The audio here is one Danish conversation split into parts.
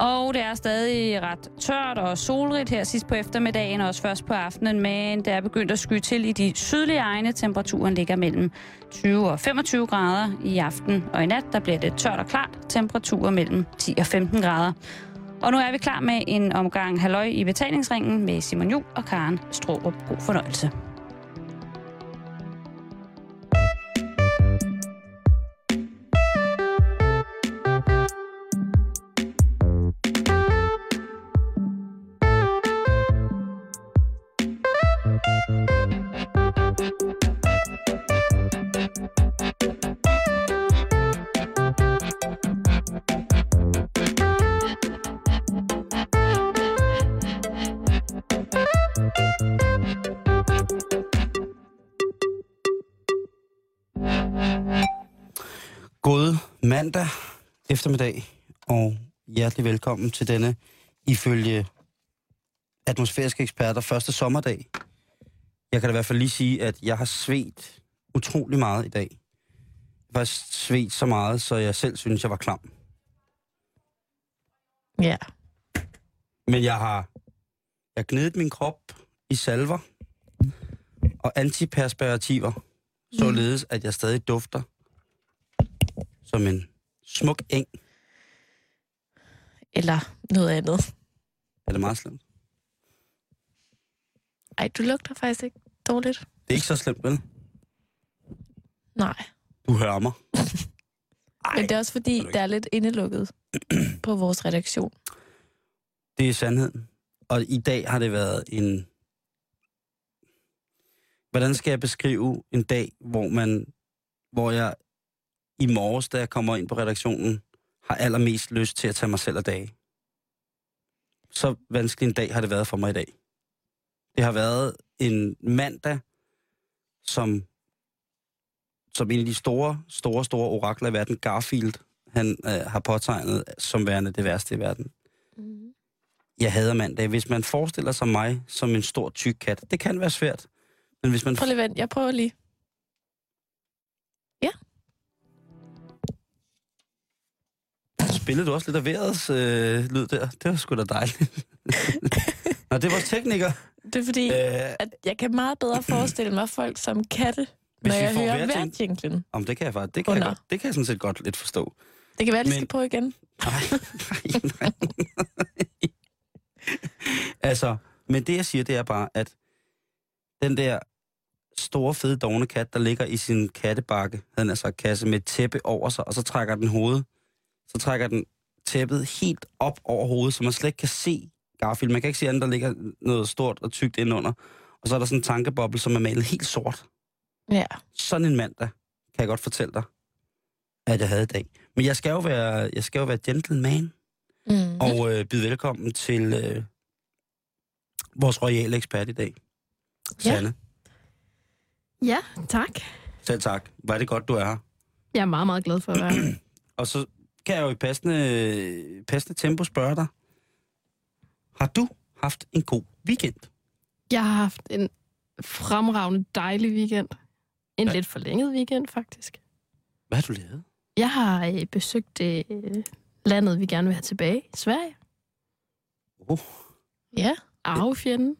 Og det er stadig ret tørt og solrigt her sidst på eftermiddagen, og også først på aftenen, men det er begyndt at skyde til i de sydlige egne. Temperaturen ligger mellem 20 og 25 grader i aften, og i nat der bliver det tørt og klart. Temperaturer mellem 10 og 15 grader. Og nu er vi klar med en omgang halløj i betalingsringen med Simon Jul og Karen Strohrup. God fornøjelse. Mandag eftermiddag, og hjertelig velkommen til denne, ifølge atmosfæriske eksperter, første sommerdag. Jeg kan da i hvert fald lige sige, at jeg har svedt utrolig meget i dag. Jeg har svedt så meget, så jeg selv synes, jeg var klam. Ja. Men jeg har, jeg har gnedet min krop i salver og antiperspirativer, således at jeg stadig dufter som en smuk eng. Eller noget andet. Er det meget slemt? Ej, du lugter faktisk ikke dårligt. Det er ikke så slemt, vel? Nej. Du hører mig. Ej, Men det er også fordi, er der er lidt indelukket på vores redaktion. det er sandheden. Og i dag har det været en... Hvordan skal jeg beskrive en dag, hvor man, hvor jeg i morges, da jeg kommer ind på redaktionen, har allermest lyst til at tage mig selv af dage. Så vanskelig en dag har det været for mig i dag. Det har været en mandag, som, som en af de store, store, store orakler i verden, Garfield, han øh, har påtegnet som værende det værste i verden. Mm. Jeg hader mandag. Hvis man forestiller sig mig som en stor, tyk kat, det kan være svært. Men hvis man... Prøv lige vent, jeg prøver lige. Spillede du også lidt af vejrets øh, lyd der? Det var sgu da dejligt. Nå, det var vores tekniker. Det er fordi, Øh, at jeg kan meget bedre forestille mig folk som katte, når jeg hører vejrjinglen. om det kan jeg faktisk. Det kan, jeg Under. godt, det kan jeg sådan set godt lidt forstå. Det kan være, at Men- skal prøve igen. Nej, nej, nej. altså, men det jeg siger, det er bare, at den der store, fede, dogne kat, der ligger i sin kattebakke, havde altså kasse med et tæppe over sig, og så trækker den hovedet, så trækker den tæppet helt op over hovedet, så man slet ikke kan se Garfield. Man kan ikke se andet, der ligger noget stort og tykt indunder. Og så er der sådan en tankeboble, som er malet helt sort. Ja. Sådan en mand, der kan jeg godt fortælle dig, at jeg havde i dag. Men jeg skal jo være, jeg skal jo være gentleman Mm. og øh, byde velkommen til øh, vores royale ekspert i dag. Ja. Sanne. Ja, tak. Selv tak. Var det godt, du er her. Jeg er meget, meget glad for at være her. Og så kan jeg jo i passende, passende tempo spørge dig. Har du haft en god weekend? Jeg har haft en fremragende dejlig weekend. En Ja. lidt forlænget weekend, faktisk. Hvad har du lavet? Jeg har øh, besøgt øh, landet, vi gerne vil have tilbage. Sverige. Oh, Ja, Arvefjenden.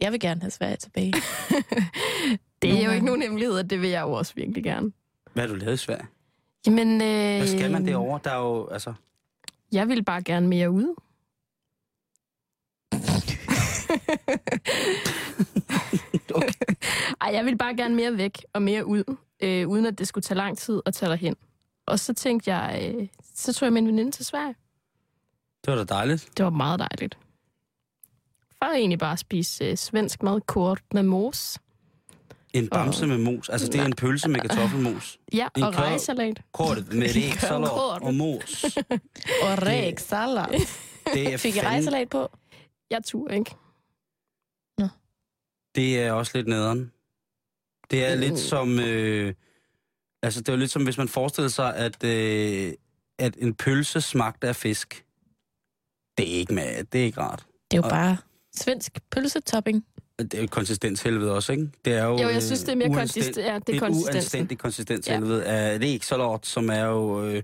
jeg vil gerne have Sverige tilbage. Det er jo ikke nogen hemmelighed, at det vil jeg jo også virkelig gerne. hvad har du lavet i Sverige? Jamen, øh, Hvad skal man derovre? Der er jo, altså... Jeg vil bare gerne mere ud. Okay. Ej, jeg vil bare gerne mere væk og mere ud, øh, uden at det skulle tage lang tid at tage derhen. Og så tænkte jeg, øh, så tog jeg min veninde til Sverige. Det var da dejligt. Det var meget dejligt. For egentlig bare at spise øh, svensk mad, kort med mos. En bamse med mos. Altså, det er en pølse med kartoffelmos. Ja, En og kør- rejsalat. Kort med æg, salat Kort. og mos. Og ræksalat. Det er, Fik jeg fandme- rejsalat på? Jeg turde ikke. Det er også lidt nederen. Det er lidt som... Øh, altså, det er jo lidt som, hvis man forestiller sig, at, øh, at en pølse smagte af fisk. Det er ikke, med, det er ikke rart. Det er jo Og- bare svensk pølsetopping. Det er jo konsistenshelvede også, ikke? Det er jo, Jo, jeg synes, det er mere øh, konsistent. Ja, det er et konsistensen. uanstændigt konsistenshelvede det er ikke så lort, som er jo øh,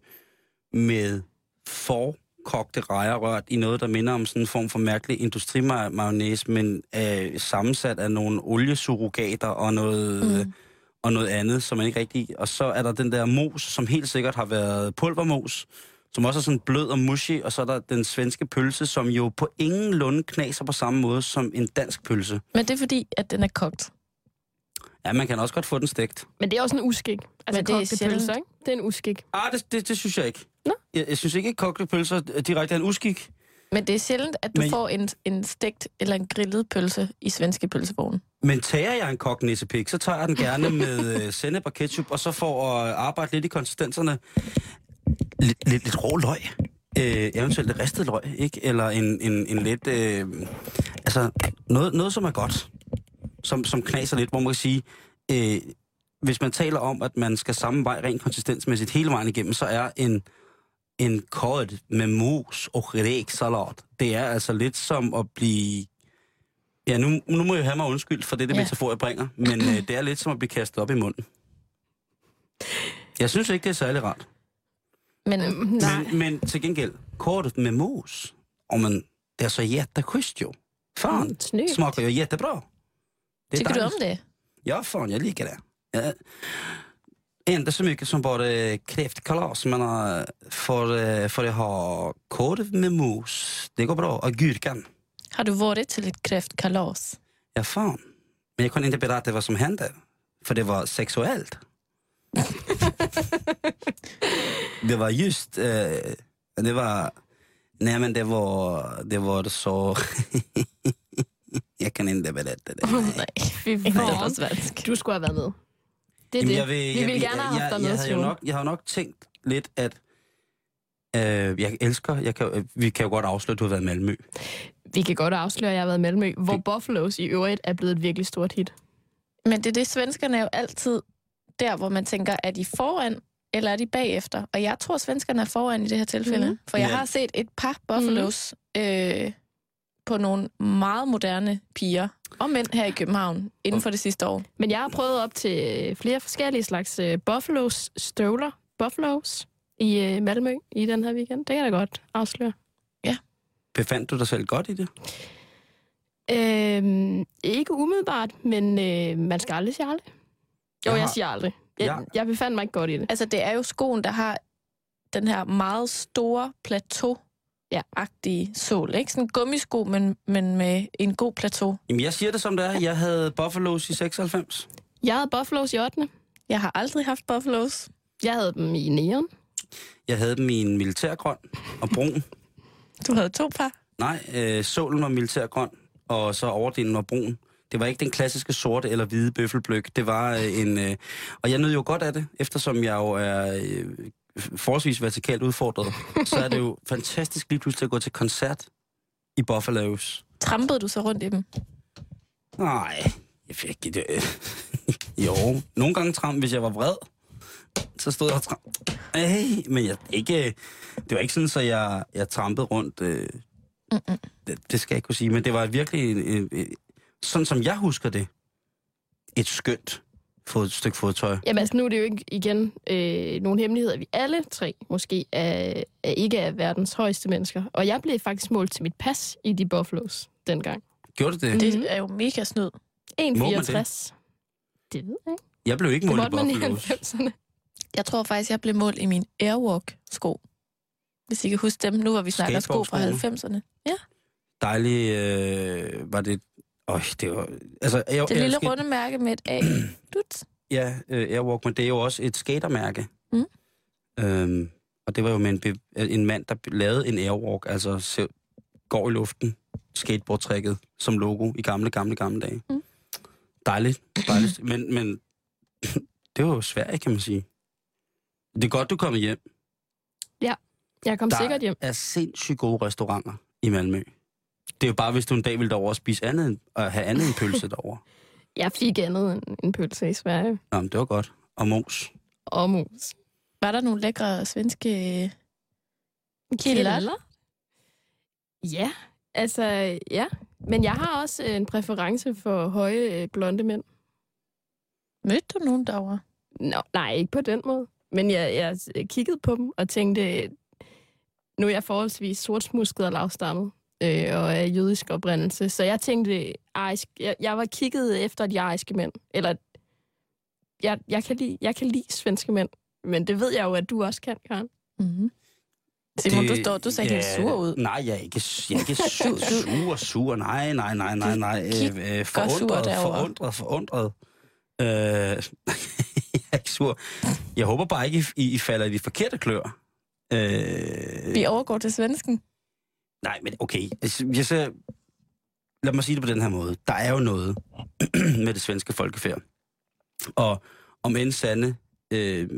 med for kogte rejer rørt i noget, der minder om sådan en form for mærkelig industrimayonnaise, men øh, sammensat af nogle oliesurrogater og noget, mm. og noget andet, som man ikke rigtig... Og så er der den der mos, som helt sikkert har været pulvermos, som også er sådan blød og mushy, og så er der den svenske pølse, som jo på ingen lunde knaser på samme måde som en dansk pølse. Men det er fordi, at den er kogt. Ja, man kan også godt få den stegt. Men det er også en uskik. Altså, Men det er kogte sjældent. pølser, ikke? Det er en uskik. Ah, det, det, det synes jeg ikke. Nå. Jeg, jeg synes ikke, at kogte pølser direkte er en uskik. Men det er sjældent, at du Men- får en, en stegt eller en grillet pølse i svenske pølsevogne. Men tager jeg en kogt nissepik, så tager jeg den gerne med øh, sennep og ketchup, og så for at arbejde lidt i konsistenserne, lidt, lidt, lidt rå løg. Øh, eventuelt ristet løg, ikke? Eller en, en, en lidt... Øh, altså, noget, noget, som er godt. Som, som knaser lidt, hvor man kan sige... Øh, hvis man taler om, at man skal samme vej rent konsistensmæssigt hele vejen igennem, så er en, en kod med mus og ræksalat, det er altså lidt som at blive Ja, nu, nu må jeg have mig undskyld for det, det Ja. metafor, jeg bringer, men øh, det er lidt som at blive kastet op i munden. Jeg synes ikke, det er særlig rart. Men Øhm, nej. Men, men til gengæld, kortet med mos, om man, det er så jätteschysst jo. Fan, Mm, snyggt. smakar ju jättebra. Det är tycker du om det? Ja, fan, jag liker det. Ja. Inte så mycket som bara kräftkalas, men äh, för, äh, för att ha korv med mos, det går bra. Och gurkan. Har du varit till ett kräftkalas? Ja, fan. Men jag kunde inte berätta vad som hände, för det var sexuellt. det var just... Eh, det var... Nej, men det var, det var så... jag kan inte berätta det. Nej. Nej, på fan. svensk. Du skulle have været med. Det er Jamen, det. jeg vil, Vi jeg, vil gerne have haft jeg, dig jeg, med, jeg, havde jo Simon. nok, jeg har nok tænkt lidt, at øh, jeg elsker... Jeg kan, øh, vi kan jo godt afsløre, at du har været i Malmø. Vi kan godt afsløre, at jeg har været i Malmø, hvor Buffaloes i øvrigt er blevet et virkelig stort hit. Men det er det, svenskerne er jo altid der, hvor man tænker, er de foran, eller er de bagefter? Og jeg tror, svenskerne er foran i det her tilfælde. Mm. For jeg Ja. har set et par Buffalos øh, på nogle meget moderne piger og mænd her i København inden for det sidste år. Men jeg har prøvet op til flere forskellige slags uh, Buffaloes støvler. Buffaloes i uh, Malmø i den her weekend. Det kan jeg da godt afsløre. Befandt du dig selv godt i det? Øhm, ikke umiddelbart, men øh, man skal aldrig sige aldrig. Jo, Jeg jeg, siger aldrig. Jeg, Ja. jeg befandt mig ikke godt i det. Altså, det er jo skoen, der har den her meget store plateau agtige sål, ikke? Sådan en gummisko, men, men med en god plateau. Jamen, jeg siger det som det er. Jeg havde Buffalo's i 96. Jeg havde Buffaloes i 8. Jeg har aldrig haft Buffalos. Jeg havde dem i neon. Jeg havde dem i en militærgrøn og brun. Du havde to par. Nej, øh, sålen var militærgrøn, og så overdelen var brun. Det var ikke den klassiske sorte eller hvide bøffelbløk. Det var øh, en... Øh, og jeg nød jo godt af det, eftersom jeg jo er øh, forholdsvis vertikalt udfordret. så er det jo fantastisk lige pludselig at gå til koncert i Buffalo's. Trampede du så rundt i dem? Nej, jeg fik ikke det. jo, nogle gange tram, hvis jeg var vred, så stod jeg og tram. Hey, men jeg, ikke, det var ikke sådan, så jeg, jeg trampede rundt. Øh, Mm-mm. det, det skal jeg ikke kunne sige, men det var virkelig, en, en, sådan som jeg husker det, et skønt fod, stykke fodtøj. Jamen altså, nu er det jo ikke igen øh, nogle hemmeligheder. Vi alle tre måske er, er ikke er verdens højeste mennesker. Og jeg blev faktisk målt til mit pas i de Buffaloes dengang. Gjorde det det? Mhm. Det er jo mega snyd. 1,64. Det ved jeg ikke. Jeg blev ikke Det målt i man i Buffalo's. 90'erne. Jeg tror faktisk, jeg blev målt i min Airwalk-sko. Hvis I kan huske dem, nu hvor vi snakker sko fra Skateboardskoene. 90'erne. Ja, Dejlig, øh, var det... Øj, det var... Altså, jeg, det lille jeg, runde mærke med et A. Dut. Ja, øh, Airwalk, men det er jo også et skatermærke. Mm. Øhm, og det var jo med en, be- en mand, der lavede en Airwalk, altså se, går i luften, skateboardtrækket som logo i gamle, gamle, gamle dage. Mm. Dejligt, dejligt. men, men det var jo svært, kan man sige. Det er godt, du er kommet hjem. Jeg kom Der sikkert hjem. er sindssygt gode restauranter i Malmø. Det er jo bare, hvis du en dag vil derover og spise andet, end- og have andet end pølse derovre. Jeg fik andet end en pølse i Sverige. Nå, men det var godt. Og mos. Og mus. Var der nogle lækre svenske kilder? Ja, altså ja. Men jeg har også øh, en præference for høje øh, blonde mænd. Mødte du nogen derovre? Nå, nej, ikke på den måde. Men jeg, jeg kiggede på dem og tænkte, nu er jeg forholdsvis sortsmusket og lavstammet, øh, og er jødisk oprindelse, så jeg tænkte, arisk, jeg, jeg var kigget efter de ariske mænd, eller jeg, jeg, kan lide, jeg kan lide svenske mænd, men det ved jeg jo, at du også kan, Karen. Mm-hmm. Simon, du, står, du ser helt sur ud. Nej, jeg er ikke, jeg er ikke sur, sur, sur. Nej, nej, nej, nej, nej. Øh, øh, forundret, forundret, forundret. Øh, jeg er ikke sur. Jeg håber bare ikke, I, I falder i de forkerte klør. Øh, Vi overgår til svensken. Nej, men okay. Altså, jeg ser, lad mig sige det på den her måde. Der er jo noget med det svenske folkefærd. Og om end Sande øh,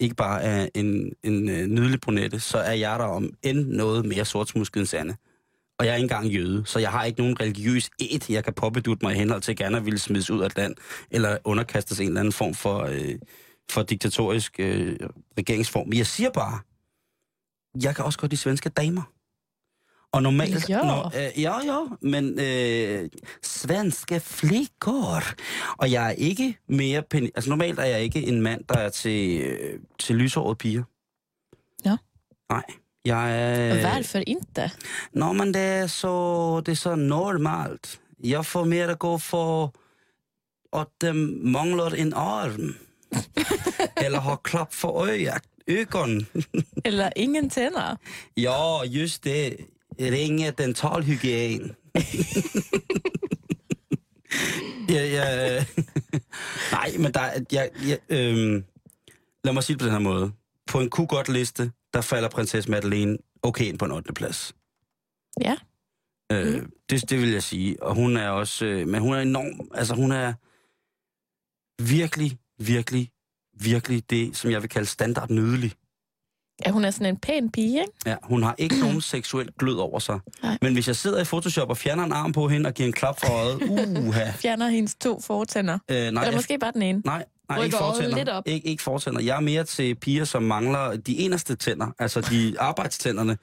ikke bare er en, en øh, nydelig brunette, så er jeg der om end noget mere sortsmusket end Sande. Og jeg er ikke engang jøde, så jeg har ikke nogen religiøs et, jeg kan påbedutte mig i henhold til at gerne ville smides ud af et land, eller underkastes en eller anden form for, øh, for diktatorisk øh, regeringsform. Men jeg siger bare, jeg kan også godt de svenske damer. Og normalt... Ja. Når, øh, ja, ja, men øh, svenske flickor. Og jeg er ikke mere... Pen, altså normalt er jeg ikke en mand, der er til, øh, til lyshårede piger. Ja. Nej. Jeg er... Varför inte? Nå, men det er så, det er så normalt. Jeg får mere at gå for, at dem mangler en arm. Eller har klap for øjet. Øgon. Eller ingen tænder. Ja, just det. Ringe dentalhygien. ja, ja. Nej, men der er... Ja, ja, øhm, lad mig sige det på den her måde. På en ku godt liste, der falder prinsesse Madeleine okay ind på en 8. plads. Ja. Øh, mm. det, det vil jeg sige. Og hun er også... Øh, men hun er enorm... Altså, hun er virkelig, virkelig, virkelig det, som jeg vil kalde standard nydelig. Ja, hun er sådan en pæn pige, ikke? Ja, hun har ikke nogen seksuel glød over sig. Nej. Men hvis jeg sidder i Photoshop og fjerner en arm på hende og giver en klap for øjet, uha. Fjerner hendes to fortænder. Øh, nej, Eller jeg- måske bare den ene. nej, nej, Rykker ikke fortænder. lidt op. Ikke, ikke fortænder. Jeg er mere til piger, som mangler de eneste tænder, altså de arbejdstænderne,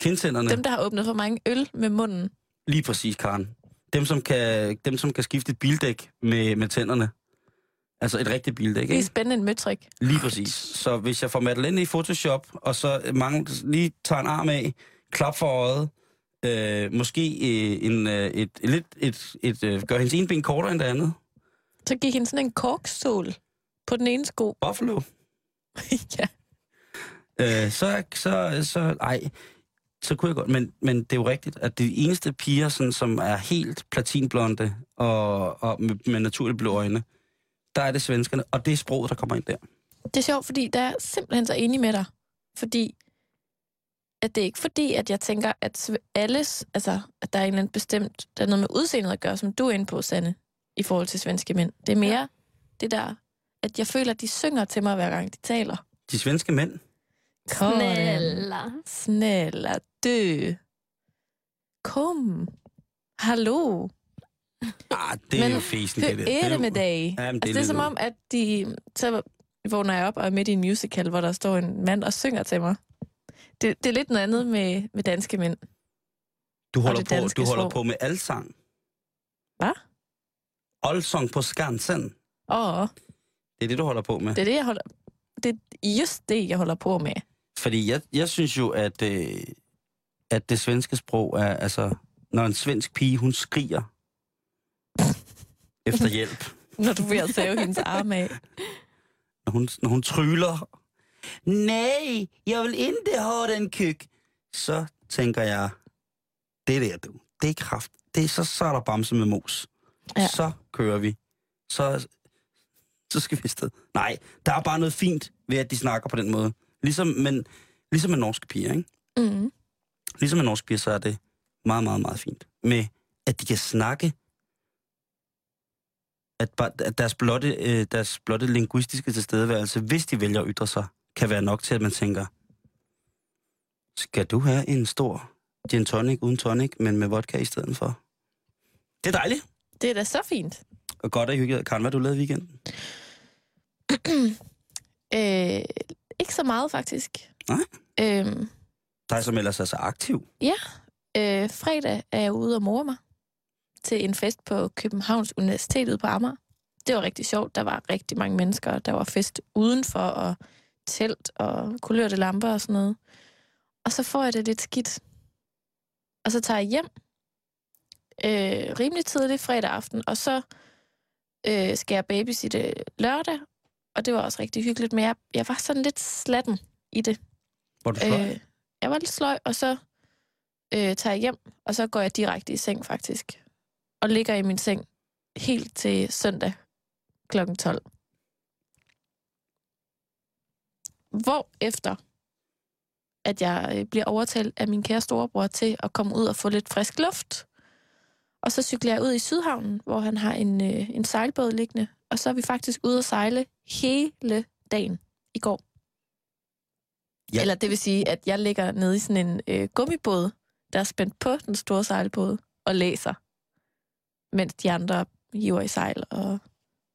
kindtænderne. Dem, der har åbnet for mange øl med munden. Lige præcis, Karen. Dem, som kan, dem, som kan skifte et bildæk med, med tænderne. Altså et rigtigt bildæk, Det er ikke? spændende en møtrik. Lige præcis. Så hvis jeg får Madeleine i Photoshop, og så mange, lige tager en arm af, klap for øjet, øh, måske øh, en, øh, et, et, lidt, et, et, øh, gør hendes ene ben kortere end det andet. Så gik hende sådan en korksål på den ene sko. Buffalo. ja. Øh, så, så, så, ej, så kunne jeg godt, men, men det er jo rigtigt, at de eneste piger, sådan, som er helt platinblonde og, og med, med naturligt blå øjne, der er det svenskerne, og det er sproget, der kommer ind der. Det er sjovt, fordi der er simpelthen så enig med dig. Fordi at det er ikke fordi, at jeg tænker, at alles, altså, at der er en eller anden bestemt, der er noget med udseendet at gøre, som du er inde på, Sanne, i forhold til svenske mænd. Det er mere ja. det der, at jeg føler, at de synger til mig, hver gang de taler. De svenske mænd, Snälla. Snälla du. Kom. Hallo. Ah, det er Men jo fesen, det der. er det jo- med dig? Jamen, det, Altså, det er som om, at de... Så vågner jeg op og er midt i en musical, hvor der står en mand og synger til mig. Det, det er lidt noget andet med, med danske mænd. du holder, på, du holder sprog. på med alsang. Hvad? Allsång på Skansen. Åh, Det er det, du holder på med. det er det, jeg holder... Det er just det, jeg holder på med. Fordi jeg, jeg synes jo, at, øh, at det svenske sprog er, altså, når en svensk pige, hun skriger efter hjælp, Når du vil at save hendes arm af. når hun, når hun tryller, nej, jeg vil ikke have den kyk, så tænker jeg, det der du, det er kraft, det er, så, så er der bamse med mos. Ja. Så kører vi. Så, så skal vi afsted. Nej, der er bare noget fint ved, at de snakker på den måde. Ligesom, men, ligesom med norske piger, ikke? Mm. Ligesom med norsk piger, så er det meget, meget, meget fint. Med, at de kan snakke. At, at deres, blotte, øh, deres blotte linguistiske tilstedeværelse, hvis de vælger at ytre sig, kan være nok til, at man tænker, skal du have en stor gin tonic uden tonic, men med vodka i stedet for? Det er dejligt. Det er da så fint. Og godt at hygge. Karen, hvad du lavet i weekenden? Øh, ikke så meget, faktisk. Nej. Øhm, Dig, som ellers er så aktiv. øh, fredag er jeg ude og more mig til en fest på Københavns Universitet ude på Amager. Det var rigtig sjovt. Der var rigtig mange mennesker. Der var fest udenfor og telt og kulørte lamper og sådan noget. Og så får jeg det lidt skidt. Og så tager jeg hjem øh, rimelig tidligt fredag aften, og så øh, skal jeg babysitte lørdag, og det var også rigtig hyggeligt, men jeg, jeg var sådan lidt slatten i det. Hvor du sløj. Øh, jeg var lidt sløj, og så øh, tager jeg hjem, og så går jeg direkte i seng faktisk. Og ligger i min seng helt til søndag kl. 12. Hvor efter at jeg øh, bliver overtalt af min kære storebror til at komme ud og få lidt frisk luft. Og så cykler jeg ud i Sydhavnen, hvor han har en, øh, en sejlbåd liggende. Og så er vi faktisk ude at sejle hele dagen i går. Ja. Ja. Eller det vil sige, at jeg ligger nede i sådan en øh, gummibåd, der er spændt på den store sejlbåd, og læser, mens de andre hiver i sejl. Og,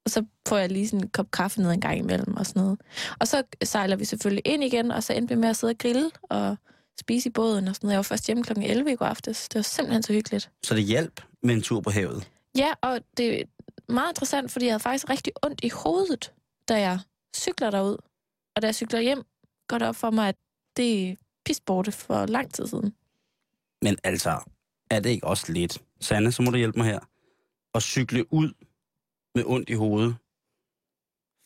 og så får jeg lige sådan en kop kaffe ned en gang imellem og sådan noget. Og så sejler vi selvfølgelig ind igen, og så endte vi med at sidde og grille og spise i båden og sådan noget. Jeg var først hjemme kl. 11 i går aftes. Det var simpelthen så hyggeligt. Så det hjalp med en tur på havet. Ja, og det er meget interessant, fordi jeg havde faktisk rigtig ondt i hovedet, da jeg cykler derud. Og da jeg cykler hjem, går det op for mig, at det er pisborte for lang tid siden. Men altså, er det ikke også lidt? Sanne, så må du hjælpe mig her. At cykle ud med ondt i hovedet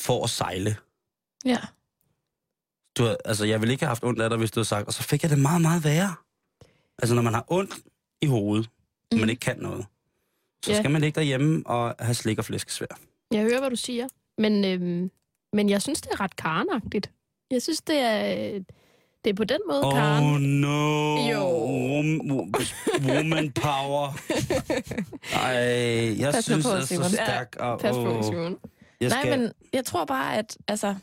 for at sejle. Ja. Du, har- altså, jeg ville ikke have haft ondt af dig, hvis du havde sagt, og så fik jeg det meget, meget værre. Altså, når man har ondt i hovedet, og man Mm. ikke kan noget, så Ja. skal man ligge derhjemme og have slik og flæskesvær. Jeg hører, hvad du siger, men, øhm, men jeg synes, det er ret karenagtigt. Jeg synes, det er, det er på den måde, Oh Karen. no! Jo. Wom- wo- woman power. Ej, jeg Pas synes, på, det er så stærk. Og, Pas på, åh, Simon. jeg Nej, skal, men jeg tror bare, at altså,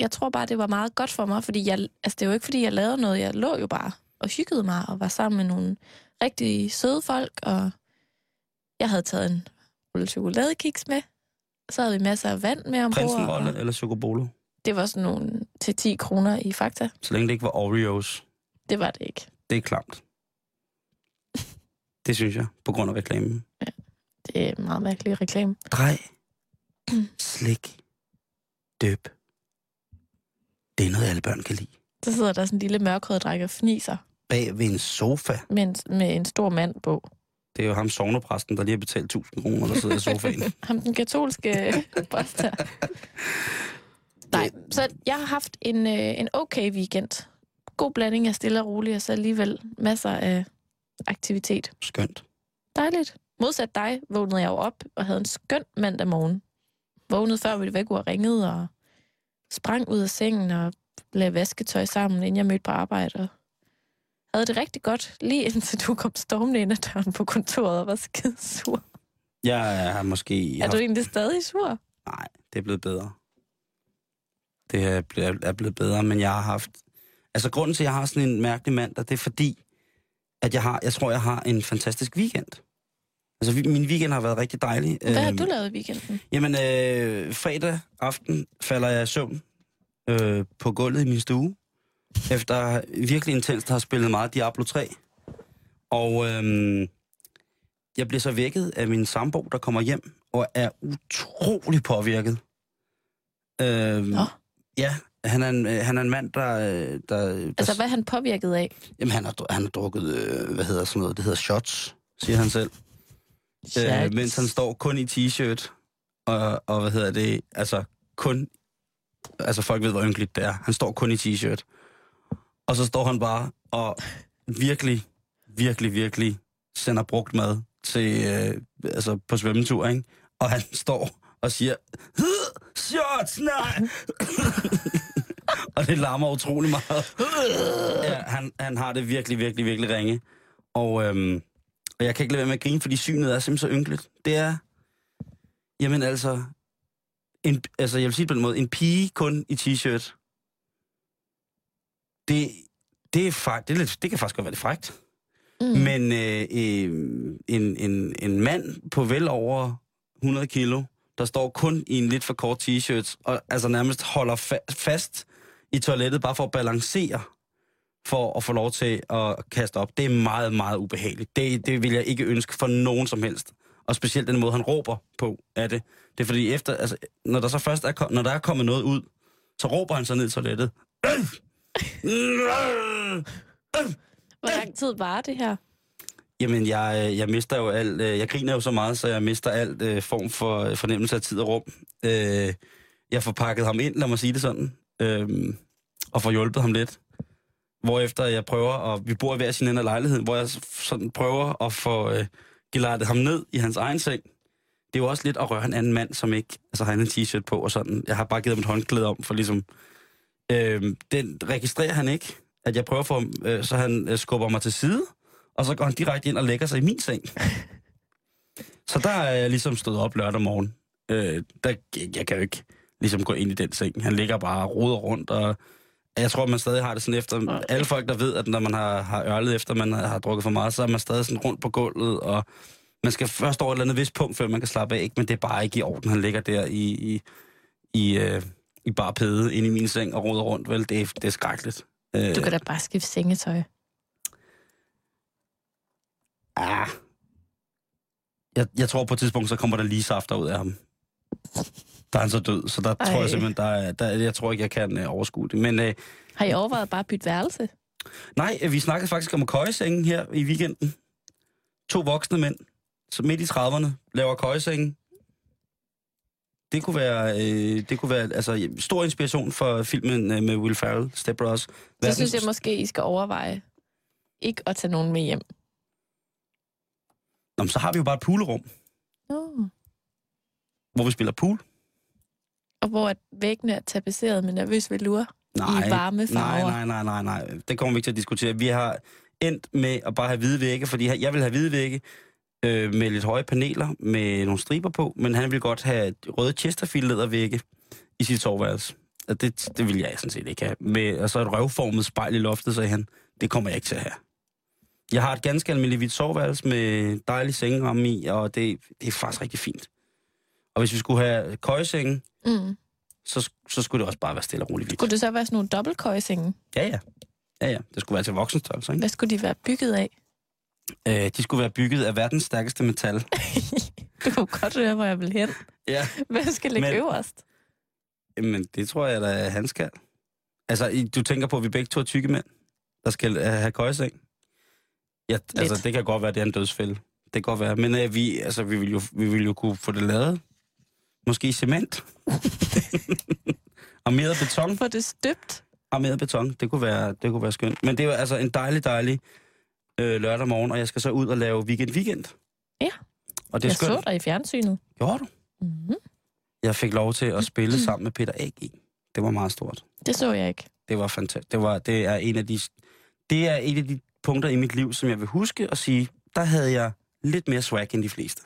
jeg tror bare, det var meget godt for mig, fordi jeg, altså, det var ikke, fordi jeg lavede noget. Jeg lå jo bare og hyggede mig og var sammen med nogle rigtig søde folk, og jeg havde taget en rulle chokoladekiks med. Så havde vi masser af vand med ombord. Prinsenrolle og eller chocobolo? Det var sådan nogle til 10 kroner i Fakta. Så længe det ikke var Oreos. Det var det ikke. Det er klamt. Det synes jeg, på grund af reklamen. Det er meget mærkelig reklame. Drej, slik, døb. Det er noget, alle børn kan lide. Så sidder der sådan en lille mørkhåret dreng og fniser Bag ved en sofa. med en, med en stor mand på. Det er jo ham sovnepræsten, der lige har betalt 1000 kroner, der sidder i sofaen. Ham den katolske præst her. Nej, så jeg har haft en, øh, en okay weekend. God blanding af stille og roligt, og så alligevel masser af aktivitet. Skønt. Dejligt. Modsat dig vågnede jeg jo op og havde en skøn mandag morgen. Vågnede før vi væk og ringede og sprang ud af sengen og lagde vasketøj sammen, inden jeg mødte på arbejde. Og havde det rigtig godt, lige indtil du kom stormende ind ad døren på kontoret og var skide sur. Jeg har måske... Er du egentlig stadig sur? Nej, det er blevet bedre. Det er ble- er blevet bedre, men jeg har haft... Altså, grunden til, at jeg har sådan en mærkelig mandag, det er fordi, at jeg har, jeg tror, jeg har en fantastisk weekend. Altså, min weekend har været rigtig dejlig. Hvad har Øhm, du lavet i weekenden? Jamen, øh, fredag aften falder jeg i søvn øh, på gulvet i min stue, efter virkelig intenst have spillet meget Diablo 3. Og øh, jeg bliver så vækket af min sambo, der kommer hjem, og er utrolig påvirket. Øh, Nå. Ja, han er, en, øh, han er en mand, der... øh, der, der Altså, hvad er han påvirket af? Jamen, han har, han har drukket, øh, hvad hedder sådan noget, det hedder shots, siger han selv. Øh, mens han står kun i t-shirt, og, og hvad hedder det, altså kun, altså folk ved, hvor ynkeligt det er. Han står kun i t-shirt. Og så står han bare og virkelig, virkelig, virkelig sender brugt mad til, øh, altså på svømmetur, ikke? Og han står og siger, "Hed, shots, nej! og det larmer utrolig meget. ja, han, han har det virkelig, virkelig, virkelig ringe. Og, øhm, og jeg kan ikke lade være med at grine, fordi synet er simpelthen så ynkeligt. Det er, jamen altså, en, altså jeg vil sige på den måde, en pige kun i t-shirt, det, det, er fakt, det, er lidt, det kan faktisk godt være lidt frækt. Mm. Men øh, øh, en, en, en mand på vel over 100 kilo, der står kun i en lidt for kort t-shirt, og altså nærmest holder fa- fast i toilettet, bare for at balancere, for at få lov til at kaste op. Det er meget, meget ubehageligt. Det, det vil jeg ikke ønske for nogen som helst. Og specielt den måde, han råber på af det. Det er fordi, efter, altså, når der så først er, kom- når der er kommet noget ud, så råber han så ned i toilettet. Hvor lang tid var det her? Jamen, jeg, øh, jeg mister jo alt... Øh, jeg griner jo så meget, så jeg mister alt øh, form for øh, fornemmelse af tid og rum. Øh, jeg får pakket ham ind, lad mig sige det sådan, øh, og får hjulpet ham lidt. Hvorefter jeg prøver, og vi bor i hver sin ende af lejligheden, hvor jeg sådan prøver at få øh, gelejtet ham ned i hans egen seng. Det er jo også lidt at røre en anden mand, som ikke altså, har en t-shirt på og sådan. Jeg har bare givet ham et håndklæde om, for ligesom... Øh, den registrerer han ikke, at jeg prøver at få ham, øh, så han øh, skubber mig til side, og så går han direkte ind og lægger sig i min seng. så der er jeg ligesom stået op lørdag morgen. Øh, der, jeg kan jo ikke ligesom gå ind i den seng. Han ligger bare og roder rundt, og jeg tror, man stadig har det sådan efter... Okay. Alle folk, der ved, at når man har, har ørlet efter, man har, har drukket for meget, så er man stadig sådan rundt på gulvet, og man skal først over et eller andet vist punkt, før man kan slappe af, ikke? men det er bare ikke i orden. Han ligger der i, i, i, øh, i bare pæde inde i min seng og roder rundt, vel? Det er, det er skrækkeligt. Øh, Du kan da bare skifte sengetøj. Ah. Jeg, jeg tror på et tidspunkt, så kommer der lige safter ud af ham. Der er han så død, så der Ej. tror jeg simpelthen, der, er- der, jeg tror ikke, jeg kan øh, overskue det. Men øh, Har I overvejet bare at bytte værelse? nej, øh, vi snakkede faktisk om køjesengen her i weekenden. To voksne mænd, som midt i 30'erne, laver køjesengen. Det kunne være, øh, det kunne være altså, stor inspiration for filmen øh, med Will Ferrell, Step Brothers. Så Verdens- synes jeg måske, I skal overveje ikke at tage nogen med hjem. Nå, så har vi jo bare et poolrum, Oh. hvor vi spiller pool. Og hvor at væggene er tapetseret med nervøs velure i varme farver. Nej, nej, nej, nej, nej. Det kommer vi ikke til at diskutere. Vi har endt med at bare have hvide vægge, fordi jeg vil have hvide vægge øh, med lidt høje paneler med nogle striber på, men han vil godt have røde Chesterfield vægge i sit soveværelse. Og det, det vil jeg sådan set ikke have. Med, og så et røvformet spejl i loftet, sagde han. Det kommer jeg ikke til at have. Jeg har et ganske almindeligt hvidt soveværelse med dejlig sengeramme i, og det, det er faktisk rigtig fint. Og hvis vi skulle have køjesenge, Mm. så, så skulle det også bare være stille og roligt hvidt. Skulle det så være sådan nogle dobbeltkøjesenge? Ja, ja. Ja, ja. Det skulle være til voksenstørrelse, ikke? Hvad skulle de være bygget af? Øh, de skulle være bygget af verdens stærkeste metal. Du kunne godt høre, hvor jeg vil hen. Ja. Hvad skal ligge Men- øverst? Men det tror jeg, at han skal. Altså, du tænker på, at vi begge to er tykke mænd, der skal øh, have køjeseng? Ja, altså, det kan godt være, det er en dødsfælde. Det kan godt være. Men øh, vi, altså, vi, vil jo, vi vil jo kunne få det lavet. Måske i cement. Armeret beton. Få det støbt? Armeret beton. Det kunne være, det kunne være skønt. Men det er jo altså en dejlig, dejlig øh, lørdag morgen, og jeg skal så ud og lave weekend weekend. Ja. Og det er jeg skønt. så dig i fjernsynet. Gjorde du? Mm-hmm. Jeg fik lov til at spille sammen med Peter A.G. Det var meget stort. Det så jeg ikke. Det var fantastisk. Det, var, det, er en af de, det er et af de punkter i mit liv, som jeg vil huske og sige, der havde jeg lidt mere swag end de fleste.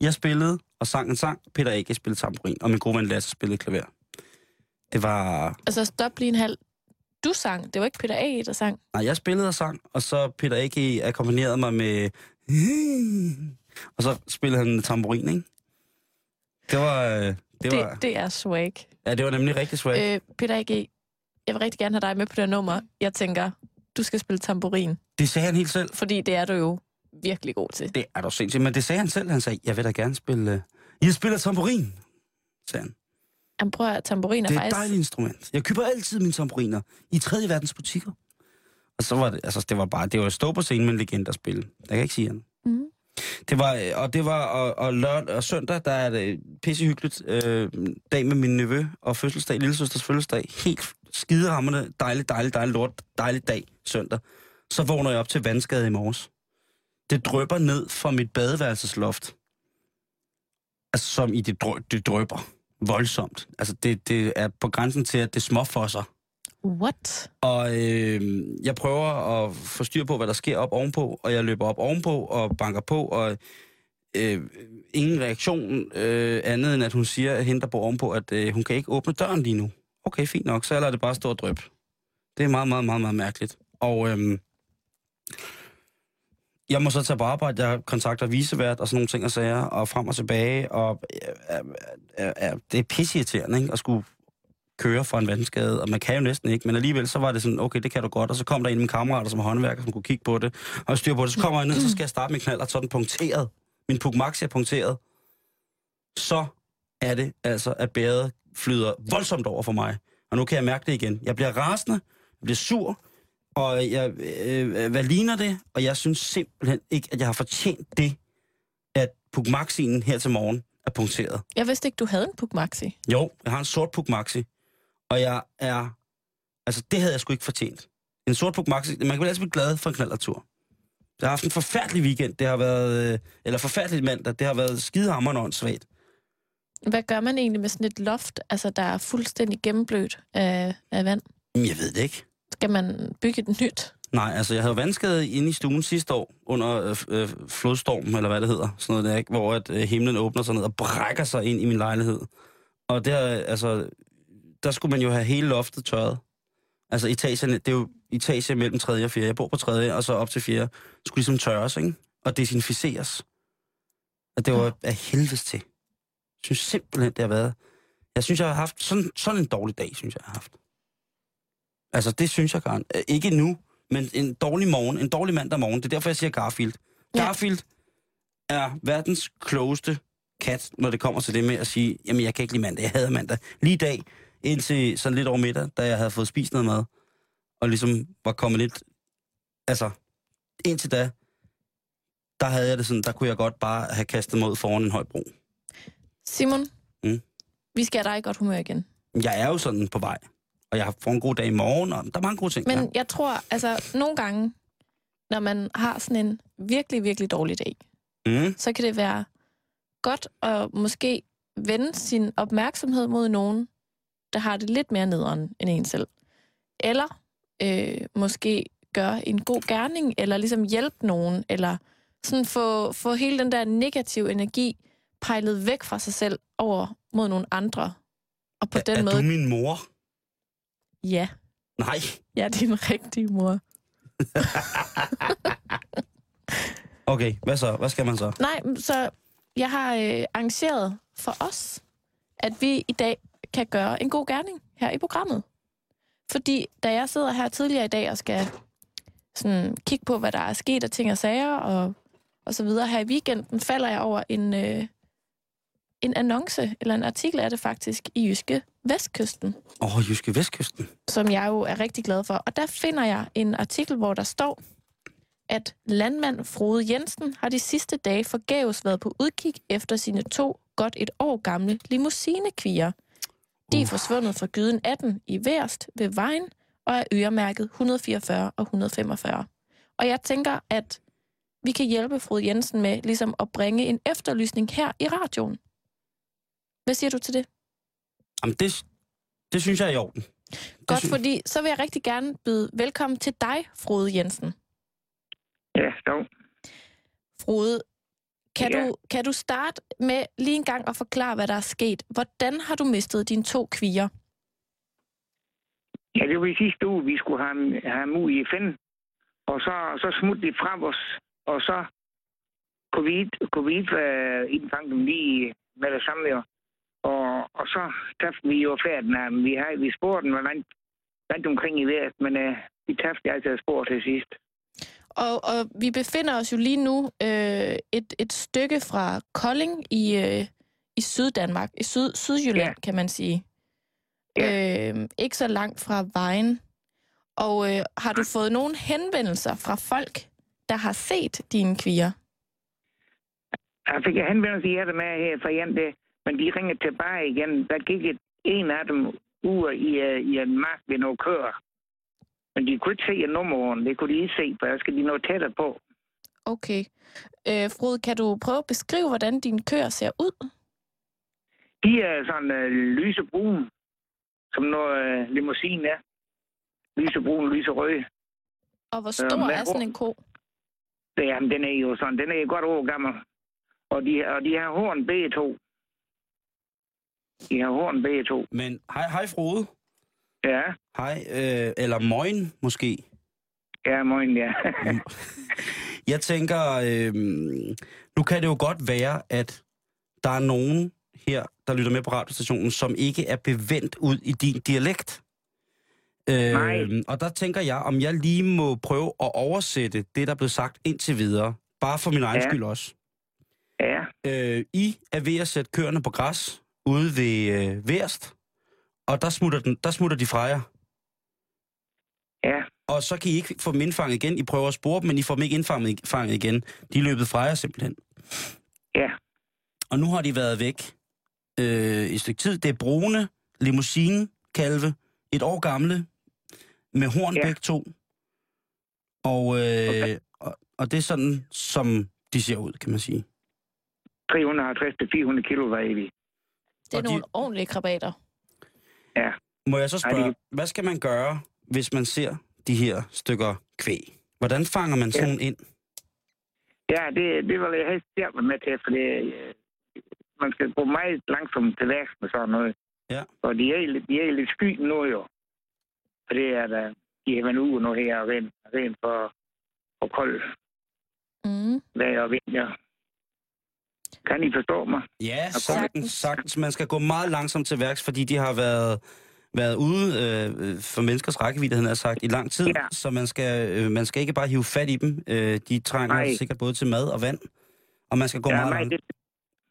Jeg spillede og sang en sang, Peter A.G. spillede tamburin, og min gode ven Lasse spillede klaver. Det var... Altså, stop lige en halv. Du sang. Det var ikke Peter A., der sang. Nej, jeg spillede og sang, og så Peter A.G. akkompagnerede mig med... Og så spillede han tamburin, ikke? Det var... øh, Det Det, var, det, er swag. ja, det var nemlig rigtig swag. Øh, Peter A.G., jeg vil rigtig gerne have dig med på det nummer. Jeg tænker, du skal spille tamburin, Det sagde han helt selv. fordi det er du jo virkelig god til. Det er du sindssygt. Men det sagde han selv. Han sagde, jeg vil da gerne spille... øh, Jeg spiller tamburin, sagde han. Jamen, prøv at tamburin er, Det er et dejligt instrument. Jeg køber altid mine tamburiner i tredje verdens butikker. Og så var det, altså det var bare, det var at stå på scenen med en legende at spille. Jeg kan ikke sige andet. Mm. Det var, øh, og det var, og, og lørdag og søndag, der er det pissehyggeligt øh, dag med min nevø og fødselsdag, lillesøsters fødselsdag. Helt skiderammende, dejlig, dejlig, dejlig lort, dejlig dag søndag. Så vågner jeg op til vandskade i morges. Det drøber ned fra mit badeværelsesloft. Altså som i det, drø, det drøber voldsomt. Altså det, det er på grænsen til, at det småfosser. What? Og øh, jeg prøver at få styr på, hvad der sker op ovenpå, og jeg løber op ovenpå og banker på, og øh, ingen reaktion øh, andet end, at hun siger, at hende der bor ovenpå, at øh, hun kan ikke åbne døren lige nu. Okay, fint nok, så lader det bare stå og drøb. Det er meget, meget, meget, meget mærkeligt. Og øhm, jeg må så tage på arbejde, jeg kontakter visevært og sådan nogle ting og sager, og frem og tilbage, og øh, øh, øh, øh, det er pisseirriterende, ikke, at skulle køre for en vandskade, og man kan jo næsten ikke, men alligevel så var det sådan, okay, det kan du godt, og så kom der en af mine kammerater, som er håndværker, som kunne kigge på det, og styr på det, så kommer jeg ned, så skal jeg starte min knald, og så er den punkteret. Min pukmaxi er punkteret. Så er det altså, at bæret flyder voldsomt over for mig. Og nu kan jeg mærke det igen. Jeg bliver rasende, bliver sur, og jeg, øh, hvad ligner det? Og jeg synes simpelthen ikke, at jeg har fortjent det, at Puk Maxien her til morgen er punkteret. Jeg vidste ikke, du havde en Puk Maxi. Jo, jeg har en sort Puk Maxi, og jeg er... Altså, det havde jeg sgu ikke fortjent. En sort Puk Maxi, man kan vel altid blive glad for en knallertur. Jeg har haft en forfærdelig weekend, det har været... Øh, eller forfærdelig mandag, det har været skidehammerende åndssvagt. Hvad gør man egentlig med sådan et loft, altså der er fuldstændig gennemblødt af, af vand? Jeg ved det ikke. Skal man bygge et nyt? Nej, altså jeg havde vandskade inde i stuen sidste år, under øh, øh, flodstormen, eller hvad det hedder, sådan noget der, ikke? hvor at, øh, himlen åbner sig ned og brækker sig ind i min lejlighed. Og der, altså, der skulle man jo have hele loftet tørret. Altså etagerne, det er jo etage mellem 3. og 4. Jeg bor på 3. og så op til 4. skulle ligesom tørres, ikke? Og desinficeres. Og det var af helvedes til. Jeg synes simpelthen, det har været... Jeg synes, jeg har haft sådan, sådan en dårlig dag, synes jeg, jeg har haft. Altså, det synes jeg gerne. Øh, Ikke nu, men en dårlig morgen, en dårlig mandag morgen. Det er derfor, jeg siger Garfield. Ja. Garfield er verdens klogeste kat, når det kommer til det med at sige, jamen, jeg kan ikke lide mandag, jeg hader mandag. Lige i dag, indtil sådan lidt over middag, da jeg havde fået spist noget mad, og ligesom var kommet lidt... Altså, indtil da, der havde jeg det sådan, der kunne jeg godt bare have kastet mod foran en høj bro. Simon, Mm. vi skal have dig i godt humør igen. Jeg er jo sådan på vej, og jeg har fået en god dag i morgen, og der er mange gode ting. Men ja. jeg tror, altså nogle gange, når man har sådan en virkelig, virkelig dårlig dag, Mm. så kan det være godt at måske vende sin opmærksomhed mod nogen, der har det lidt mere nederen end en selv. Eller øh, måske gøre en god gerning, eller ligesom hjælpe nogen, eller sådan få, få hele den der negative energi pejlet væk fra sig selv over mod nogle andre. Og på den er måde, du min mor? ja, Nej. jeg er din rigtige mor. Okay, hvad så? Hvad skal man så? Nej, så jeg har øh, arrangeret for os, at vi i dag kan gøre en god gerning her i programmet. Fordi da jeg sidder her tidligere i dag og skal sådan, kigge på, hvad der er sket af ting og sager og, og så videre her i weekenden, falder jeg over en, øh, en annonce, eller en artikel er det faktisk, i Jyske Vestkysten, Åh, oh, Jyske Vestkysten. som jeg jo er rigtig glad for. Og der finder jeg en artikel, hvor der står, at landmand Frode Jensen har de sidste dage forgæves været på udkig efter sine to godt et år gamle limousinekvier. De er forsvundet fra gyden 18 i Værst ved vejen og er øremærket 144 og 145. Og jeg tænker, at vi kan hjælpe Frode Jensen med ligesom at bringe en efterlysning her i radioen. Hvad siger du til det? Jamen, det, det synes jeg er i orden. Godt, synes- fordi så vil jeg rigtig gerne byde velkommen til dig, Frode Jensen. Ja, dog. Frode, kan, Ja. du, kan du starte med lige en gang at forklare, hvad der er sket? Hvordan har du mistet dine to kvier? Ja, det var i sidste uge, vi skulle have, have dem ud i FN. Og så, så smuttede de fra os. Og så covid, covid uh, indfang dem lige med det samme jo. Og, og så tabte vi jo færden af dem. Vi, har, vi spurgte dem langt, langt omkring i hvert, men uh, vi tabte altså spor til sidst. Og, og vi befinder os jo lige nu øh, et, et stykke fra Kolding i, øh, i Syddanmark, i Syd, Sydjylland, Ja. kan man sige. Ja. Øh, ikke så langt fra vejen. Og øh, har du fået nogle henvendelser fra folk, der har set dine kvier? Jeg fik en henvendelse i det med her fra en, det, men de ringede tilbage igen. Der gik et, en af dem ude i, uh, i en mark ved noget køer. Men de kunne ikke se nummeren. Det kunne de ikke se, for der skal de nå tættere på. Okay. Øh, Frode, kan du prøve at beskrive, hvordan dine køer ser ud? De er sådan uh, lysebrun, som noget uh, limousine er. Lysebrun, lyserød. Og hvor stor hvad er sådan en ko? Jamen, den er jo sådan, den er godt år gammel. Og de, og de har horn begge to. De har horn begge to. Men hej, hej Frode. Ja, Hej, øh, eller Moin måske. ja, morgen, ja. Jeg tænker, øh, nu kan det jo godt være, at der er nogen her, der lytter med på radiostationen, som ikke er bevendt ud i din dialekt. Øh, Nej. og der tænker jeg, om jeg lige må prøve at oversætte det, der er blevet sagt indtil videre. Bare for min egen Ja. skyld også. ja, Øh, I er ved at sætte køerne på græs ude ved øh, Værst, og der smutter, den, der smutter de fra jer. Ja, Og så kan I ikke få dem indfanget igen. I prøver at spore dem, men I får dem ikke indfanget fanget igen. De er løbet fra jer simpelthen. ja, Og nu har de været væk øh, i et stykke tid. Det er brune limousine-kalve, et år gamle, med horn Ja. begge to. Og, øh, Okay. og, og det er sådan, som de ser ud, kan man sige. 350-400 kilo vejer de. Det er Og de- nogle ordentlige krabater. Må jeg så Ej, spørge, det hvad skal man gøre, hvis man ser de her stykker kvæg? Hvordan fanger man sådan ind? Ja, det, det vil jeg helst hjælpe med til, for det, øh, man skal gå meget langsomt til værks med sådan noget. Ja. Og de er, de er lidt sky nu jo. Og det er da, de har været ude nu her og rent, rent for, for kold Mm. vejr og vind, ja. Kan I forstå mig? Ja, sagtens, sagtens. Man skal gå meget langsomt til værks, fordi de har været, været ude øh, for menneskers rækkevidde, han har sagt, i lang tid. Ja. Så man skal, øh, man skal ikke bare hive fat i dem. Øh, de trænger Nej. sikkert både til mad og vand. Og man skal gå ja, meget, mig, lang, det,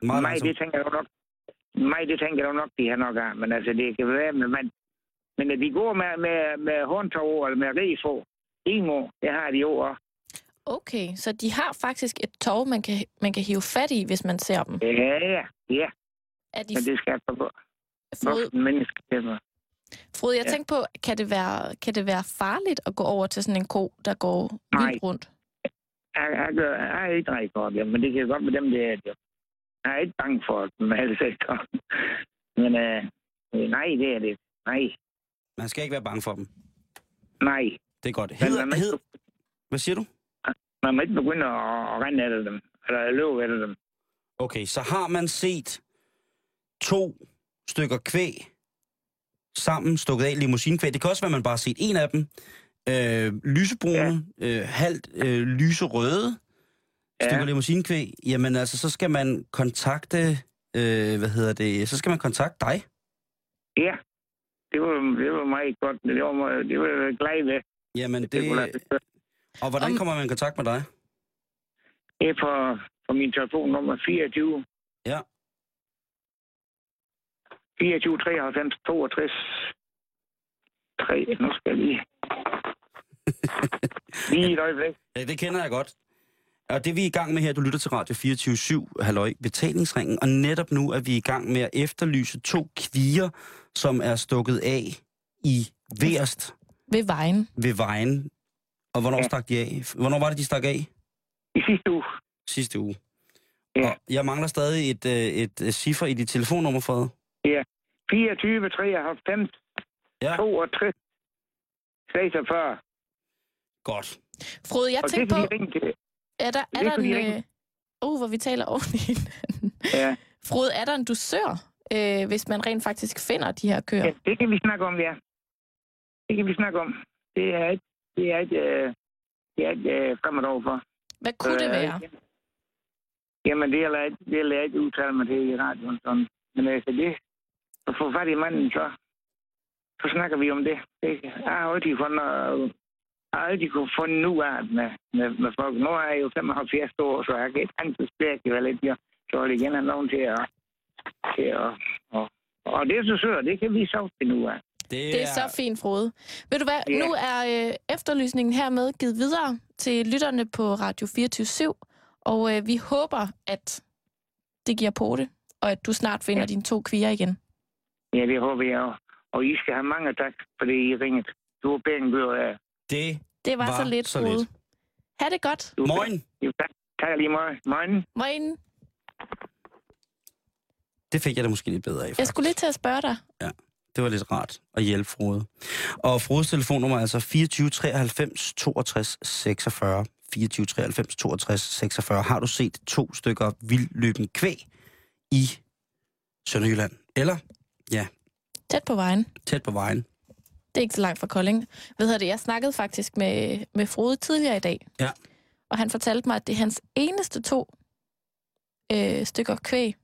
meget mig, langsomt. det tænker jeg nok. Mig, det tænker jeg nok, de har nok af. Men altså, det kan være med vand. Men at de går med, med, med håndtog eller med riså, imo, det har de jo også. Okay, så de har faktisk et tov, man kan, man kan hive fat i, hvis man ser dem. Ja, ja, ja. Er de Men det skal for Frode, voksne mennesker. Frode, jeg Ja. tænker på, kan det, være, kan det være farligt at gå over til sådan en ko, der går Nej. vildt rundt? Jeg, jeg, gør, jeg er ikke for det, men det kan godt med dem, det er det. Jeg er ikke bange for dem, altså. Men øh, øh, nej, det er det. Nej, Man skal ikke være bange for dem. nej. Det er godt. Hed, hed, ikke, hvad siger du? Man må ikke begynde at, rende efter dem, eller løbe efter dem. Okay, så har man set to stykker kvæg sammen stukket af i limousinekvæg. Det kan også være, at man bare har set en af dem. Øh, lysebrune, ja. øh, halvt øh, lyserøde Ja. stykker limousinekvæg. Jamen altså, så skal man kontakte, øh, hvad hedder det, så skal man kontakte dig. Ja, det var, det var meget godt. Det var, det var jeg glad ved. Jamen Det, det. Og hvordan Om- kommer man i kontakt med dig? det er på, på min telefon nummer 24. Ja. 24 93 62 3. Nu skal jeg lige... lige et øjeblik. Ja, det kender jeg godt. Og det vi er i gang med her, du lytter til Radio 24-7, halløj, betalingsringen, og netop nu er vi i gang med at efterlyse to kvier, som er stukket af i Værst Ved vejen. ved vejen. Og hvornår Ja. stak de af? Hvornår var det, de stak af? I sidste uge. Sidste uge. Ja. Og jeg mangler stadig et, øh, et, et ciffer i dit telefonnummer, Fred. 24 93 Ja. 62 46. Godt. Frode, jeg kan på, de er der, er der en... Øh, uh, hvor vi taler oven i hinanden. Ja. Frode, er der en dusør, øh, hvis man rent faktisk finder de her køer? ja, det kan vi snakke om, ja. Det kan vi snakke om. Det er ikke, det er ikke, øh, det er ikke øh, fremad overfor. Hvad kunne det Øh, være? Jamen, det er jeg ikke, det er jeg ikke udtale mig til i radioen. Sådan. Men altså, det, at få fat i manden, så, så snakker vi om det. det jeg har altid fundet, øh, jeg har altid kunne fundet nu af med, med, med folk. Nu er jeg jo 75 år, så jeg kan ikke altid spække vel lidt. Jeg, så er det igen have nogen til at... Til at og, og det er så sødt, det kan vi så finde ud af. Det er så fint, Frode. Ved du hvad, Ja. nu er øh, efterlysningen hermed givet videre til lytterne på Radio 24 og øh, vi håber, at det giver på det, og at du snart finder Ja. dine to kvier igen. Ja, det håber jeg også. Og I skal have mange tak, fordi I ringet. Du er pænt gør af. Det. Det var, Var så lidt, så Frode. lidt. Ha' det godt. Du er. Jo, tak. Tak lige meget. Morgen. Morgen. Det fik jeg da måske lidt bedre af. Jeg faktisk. skulle lige til at spørge dig. Det var lidt rart at hjælpe Frode. Og Frodes telefonnummer er altså 24 93 62 46. 24 93 62 46. Har du set to stykker vildløben kvæg i Sønderjylland? Eller Tæt på vejen. tæt på vejen? Det er ikke så langt fra Kolding. Ved du, jeg snakkede faktisk med, med Frode tidligere i dag. Ja. Og han fortalte mig, at det er hans eneste to øh, stykker kvæg,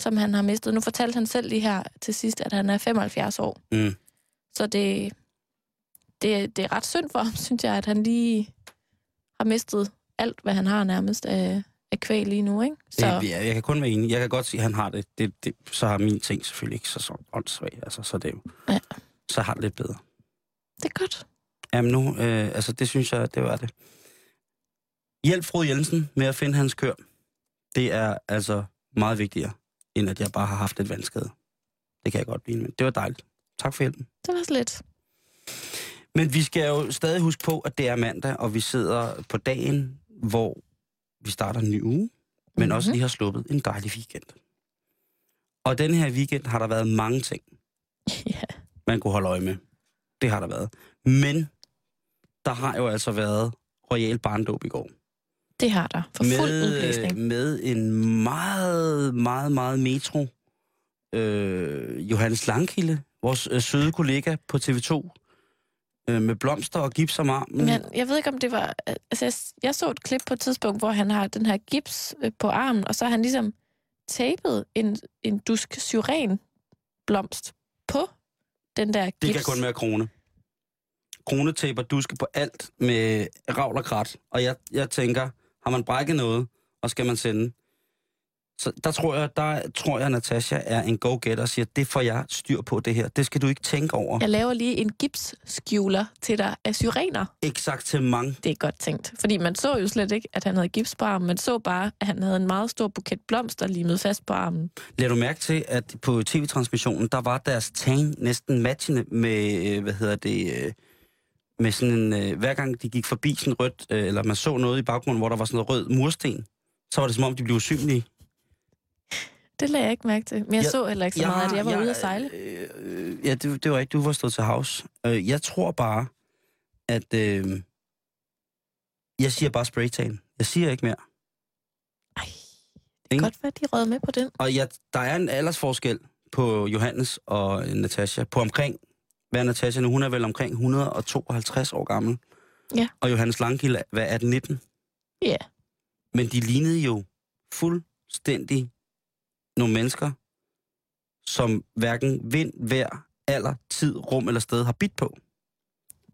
som han har mistet. Nu fortalte han selv lige her til sidst, at han er 75 år. Mm. Så det, det, det er ret synd for ham, synes jeg, at han lige har mistet alt, hvad han har nærmest af, af kvæg lige nu. Ikke? Så Så. Ja, jeg kan kun være enig. Jeg kan godt sige, at han har det. det, det så har min ting selvfølgelig ikke så, så åndssvagt. Altså, så det. Ja. Så har det lidt bedre. det er godt. Jamen nu, øh, altså det synes jeg, det var det. Hjælp Frode Jensen med at finde hans kør. Det er altså meget vigtigere, end at jeg bare har haft et vandskade. Det kan jeg godt blive, det var dejligt. Tak for hjælpen. Det var så lidt. Men vi skal jo stadig huske på, at det er mandag, og vi sidder på dagen, hvor vi starter en ny uge, men mm-hmm. også lige har sluppet en dejlig weekend. Og den her weekend har der været mange ting, Ja. man kunne holde øje med. Det har der været. Men der har jo altså været royal barndåb i går. Det har der. For fuld med, udblæsning. øh, med en meget, meget, meget metro. Øh, Johannes Langkilde, vores øh, søde kollega på TV2, øh, med blomster og gips om armen. Men jeg ved ikke, om det var... Altså, jeg, jeg så et klip på et tidspunkt, hvor han har den her gips øh, på armen, og så har han ligesom tapet en, en dusk syren-blomst på den der gips. Det kan kun være krone. Kronetaper duske på alt med ravl og krat. Og jeg, jeg tænker, har man brækket noget, og skal man sende? Så der tror jeg, der tror jeg, Natasha er en go-getter og siger, det får jeg styr på det her. Det skal du ikke tænke over. Jeg laver lige en gipsskjuler til dig af syrener. Eksaktement. Det er godt tænkt. Fordi man så jo slet ikke, at han havde gips på armen. Man så bare, at han havde en meget stor buket blomster limet fast på armen. Lad du mærke til, at på tv-transmissionen, der var deres tan næsten matchende med, øh, hvad hedder det, øh, med sådan en, øh, hver gang de gik forbi sådan rødt, øh, eller man så noget i baggrunden, hvor der var sådan noget rød mursten, så var det som om, de blev usynlige. Det lagde jeg ikke mærke til. Men jeg, Jeg- så heller ikke så meget, at jeg var ude at sejle. Øh, øh, ja, det, det var ikke, du var stået til havs. Øh, jeg tror bare, at... Øh, jeg siger bare spraytan. Jeg siger ikke mere. Ej, Ikke? godt være, de rød med på den. Og ja, der er en aldersforskel på Johannes og Natasha. På omkring, hvad er Natasha nu? Hun er vel omkring 152 år gammel. Ja. Og Johannes Langkild, hvad er den 19? Ja. Men de lignede jo fuldstændig nogle mennesker, som hverken vind, vejr, alder, tid, rum eller sted har bidt på.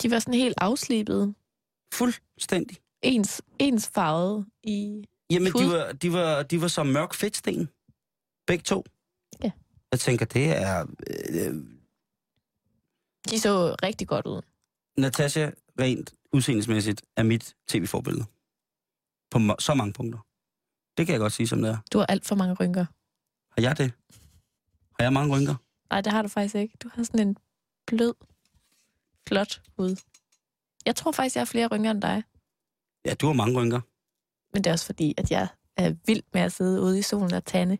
De var sådan helt afslibede. Fuldstændig. Ens, ens farvet i... Jamen, de var, de, var, de var som mørk fedtsten. Begge to. Ja. Jeg tænker, det er... Øh, De så rigtig godt ud. Natasha, rent udseendelsmæssigt, er mit tv-forbillede. På så mange punkter. Det kan jeg godt sige, som det er. Du har alt for mange rynker. Har jeg det? Har jeg mange rynker? Nej, det har du faktisk ikke. Du har sådan en blød, flot hud. Jeg tror faktisk, jeg har flere rynker end dig. Ja, du har mange rynker. Men det er også fordi, at jeg er vild med at sidde ude i solen og tande.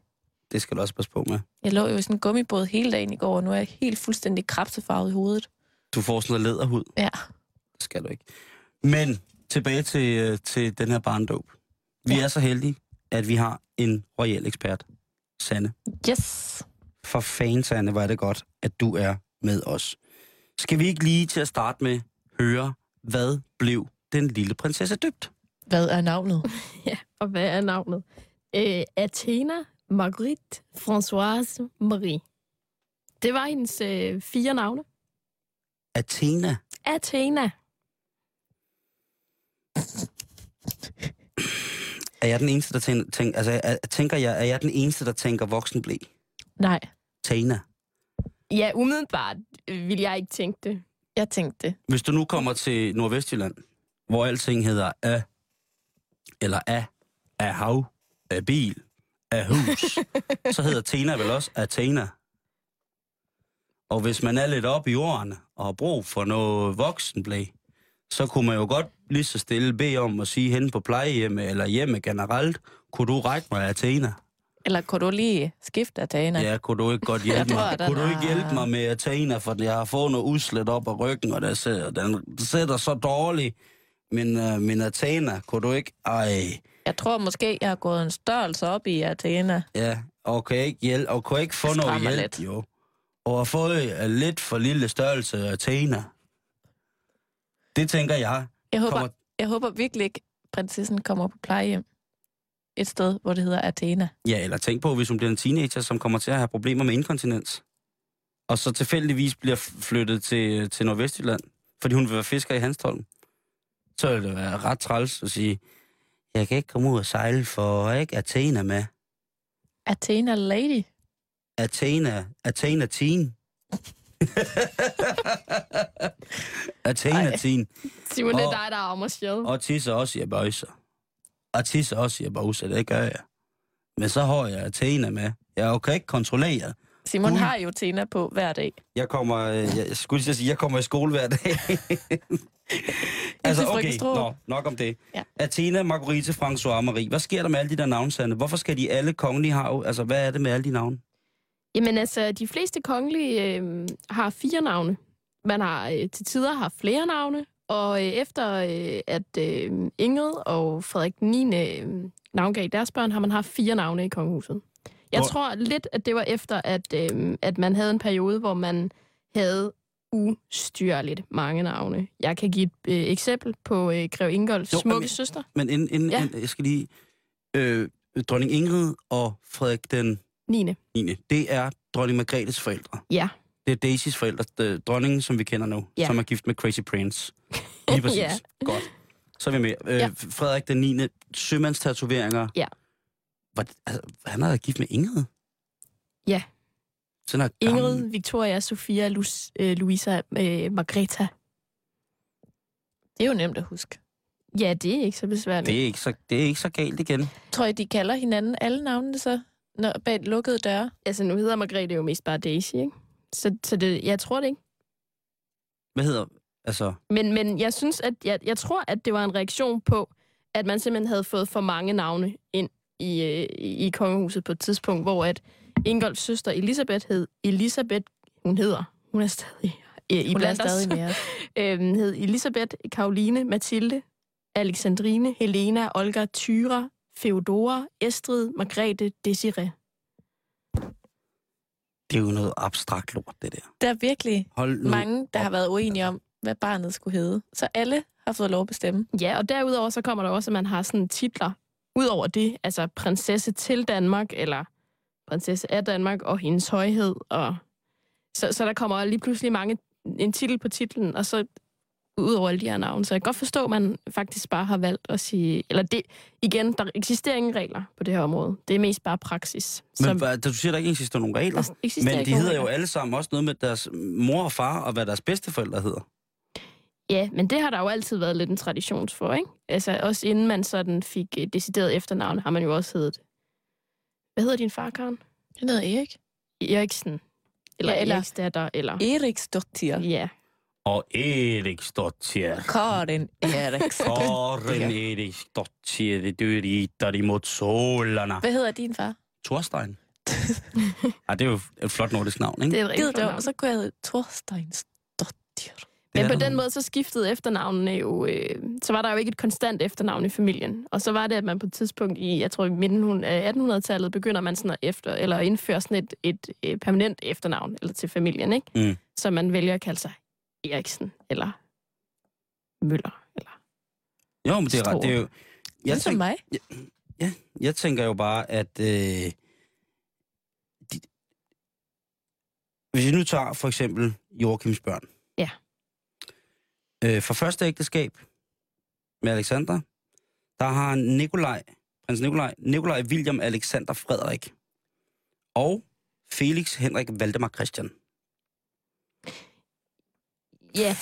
Det skal du også passe på med. Jeg lå jo i sådan en gummibåd hele dagen i går, og nu er jeg helt fuldstændig krabsefarvet i hovedet. Du får sådan noget læderhud. Ja. Det skal du ikke. Men tilbage til, øh, til den her barndåb. Vi Ja. er så heldige, at vi har en royal ekspert, Sanne. Yes. For fanden, Sanne, hvor er det godt, at du er med os. Skal vi ikke lige til at starte med høre, hvad blev den lille prinsesse døbt? Hvad er navnet? Ja, og hvad er navnet? Øh, Athena Marguerite Françoise Marie. Det var hendes øh, fire navne. Athena. Athena. Er jeg den eneste, der tænker, tænker altså, er, tænker jeg, er jeg den eneste, der tænker voksenblæ? Nej, Tana. Ja, umiddelbart vil jeg ikke tænke det. jeg tænkte det. Hvis du nu kommer til Nordvestjylland, hvor alting hedder A, eller A, A hav, A bil, A hus, så hedder Tena vel også Athena. Og hvis man er lidt oppe i årene og har brug for noget voksenblæ, så kunne man jo godt lige så stille bede om at sige hen på plejehjemme eller hjemme generelt, kunne du række mig Athena? Eller kunne du lige skifte af Tana? Ja, kunne du ikke godt hjælpe tror, mig? Kunne du ikke hjælpe mig med Athena, for jeg har fået noget udslæt op af ryggen, og der sidder, den sidder så dårligt. Men, uh, men Athena, kunne du ikke? Ej, Jeg tror måske, jeg har gået en størrelse op i Athena. ja, og kan ikke, hjælpe, og kan ikke få Det noget hjælp, lidt. jo. Og har fået uh, lidt for lille størrelse af Athena. Det tænker jeg. Jeg håber, Kommer, jeg håber virkelig ikke, prinsessen kommer på plejehjem. Et sted, hvor det hedder Athena. ja, eller tænk på, hvis hun bliver en teenager, som kommer til at have problemer med inkontinens. Og så tilfældigvis bliver flyttet til, til Nordvestjylland, fordi hun vil være fisker i Hanstholm. Så vil det være ret træls at sige, jeg kan ikke komme ud og sejle, for jeg er ikke Athena med. Athena Lady. Athena, Athena Teen. Athena Ej. Tin. Simon, det er Og- dig, der er om at sjæl. Og tisse også, jeg bøjser. Og tisse også, jeg bøjser. Det gør jeg. Men så har jeg Athena med. Jeg kan ikke kontrollere. Simon Gud. har jo Tina på hver dag. Jeg kommer, øh, jeg, jeg skulle sige, jeg kommer i skole hver dag. altså, okay, nå, nok om det. Ja. Athena, Marguerite, François, Marie. Hvad sker der med alle de der navne, Sande? Hvorfor skal de alle kongelige have? Altså, hvad er det med alle de navne? Jamen altså, de fleste kongelige øh, har fire navne. Man har øh, til tider haft flere navne, og øh, efter øh, at øh, Ingrid og Frederik 9. Øh, navngav deres børn, har man haft fire navne i kongehuset. Jeg Hvor- tror lidt, at det var efter, at, øh, at man havde en periode, hvor man havde ustyrligt mange navne. Jeg kan give et øh, eksempel på øh, Grev Ingolfs Jo, smukke men- søster. Men inden, inden, Ja. jeg skal lige... Øh, dronning Ingrid og Frederik den 9. 9. Det er dronning Margrethes forældre. Ja. Det er Daisys forældre. Det, dronningen, som vi kender nu. Ja. Som er gift med Crazy Prince. Lige præcis. Ja. Godt. Så er vi med. Øh, Ja. Frederik den 9. Sømandstatoveringer. Ja. Hvad, altså, han er gift med Ingrid? Ja. Sådan er gammel. Ingrid, Victoria, Sofia, Lus, øh, Louisa, øh, Margrethe. Det er jo nemt at huske. Ja, det er ikke så besværligt. Det er, ikke så, det er ikke så galt igen. Tror I, de kalder hinanden alle navnene så, når, bag lukkede døre? Altså, nu hedder Margrethe jo mest bare Daisy, ikke? Så, så det, jeg tror det ikke. Hvad hedder... Altså, Men, men jeg synes, at jeg, jeg tror, at det var en reaktion på, at man simpelthen havde fået for mange navne ind i, øh, i, i kongehuset på et tidspunkt, hvor at Ingolfs søster Elisabeth hed Elisabeth, hun hedder, hun er stadig øh, i Hun blandt stadig med os. øhm, hed Elisabeth, Karoline, Mathilde, Alexandrine, Helena, Olga, Tyra, Feodora, Estrid, Margrethe, Desiree. det er jo noget abstrakt lort, det der. Der er virkelig Hold mange, der op. har været uenige om, hvad barnet skulle hedde. Så alle har fået lov at bestemme. Ja, og derudover så kommer der også, at man har sådan titler. Udover det, altså prinsesse til Danmark, eller prinsesse af Danmark, og hendes højhed. Og så, så der kommer lige pludselig mange, en titel på titlen, og så udover alle de her navne. Så jeg kan godt forstå, at man faktisk bare har valgt at sige... Eller det, igen, der eksisterer ingen regler på det her område. Det er mest bare praksis. Men hvad, du siger, der ikke eksisterer nogen regler. der eksisterer Men de hedder jo regler. alle sammen også noget med deres mor og far, og hvad deres bedsteforældre hedder. Ja, men det har der jo altid været lidt en tradition for, ikke? Altså, også inden man sådan fik et decideret efternavn, har man jo også heddet... Hvad hedder din far, Karen? Han hedder Erik. Eriksen. Eller, Ja, eller- eller Eriksdatter, eller... Eriks Dottir. Ja. Og Eriksdottir. Karin Eriks. Karin Eriksdottir, du rider imod solarna. Hvad hedder din far? Thorstein. Ej, det er jo et flot nordisk navn, ikke? Det er et rigtig Gid flot det, navn. og så kunne jeg hedde Thorsteins. Det Men er på den måde, så skiftede efternavnene jo... Øh, så var der jo ikke et konstant efternavn i familien. Og så var det, at man på et tidspunkt i, jeg tror i midten af 1800-tallet, begynder man sådan at efter, eller at indføre sådan et, et, et permanent efternavn eller til familien, ikke? Mm. Så man vælger at kalde sig Eriksen, eller Møller, eller... Jo, men det er ret. Det er jo... Jeg, Ligesom tænk, mig. jeg tænker jo bare, at... Øh, de, hvis vi nu tager for eksempel Joachims børn. Øh, for første ægteskab med Alexander, der har han Nikolaj, prins Nikolaj, Nikolaj William Alexander Frederik og Felix Henrik Valdemar Christian. Ja,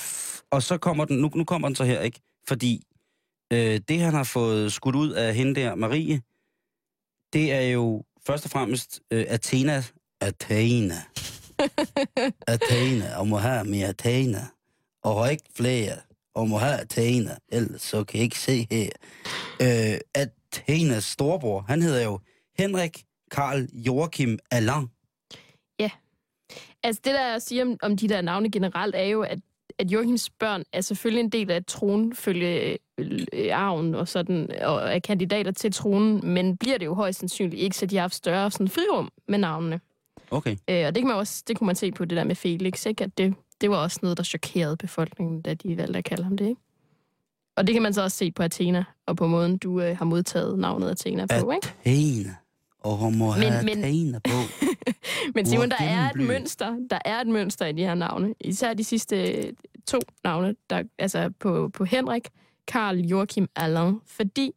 Og så kommer den, nu, nu kommer den så her, ikke? Fordi øh, det, han har fået skudt ud af hende der, Marie, det er jo først og fremmest øh, Athena. Athena. Athena. Og mere Athena. Og ikke flere. Og må have Athena. Ellers så kan jeg ikke se her. Øh, Athenas storbror, han hedder jo Henrik Karl Joachim Alain. Altså det, der jeg siger om, om de der navne generelt, er jo, at, at Joachims børn er selvfølgelig en del af tronfølge øh, arven og, sådan, og er kandidater til tronen, men bliver det jo højst sandsynligt ikke, så de har haft større sådan, frirum med navnene. Okay. Øh, og det, kan man også, det kunne man se på det der med Felix, ikke? at det, det var også noget, der chokerede befolkningen, da de valgte at kalde ham det. Ikke? Og det kan man så også se på Athena, og på måden, du øh, har modtaget navnet Athena på. Ikke? Athena. Og hun må have men- Athena på. Men Simon, der er et mønster. Der er et mønster i de her navne. Især de sidste øh, to navne, der, altså på, på Henrik, Karl Joachim Alain. Fordi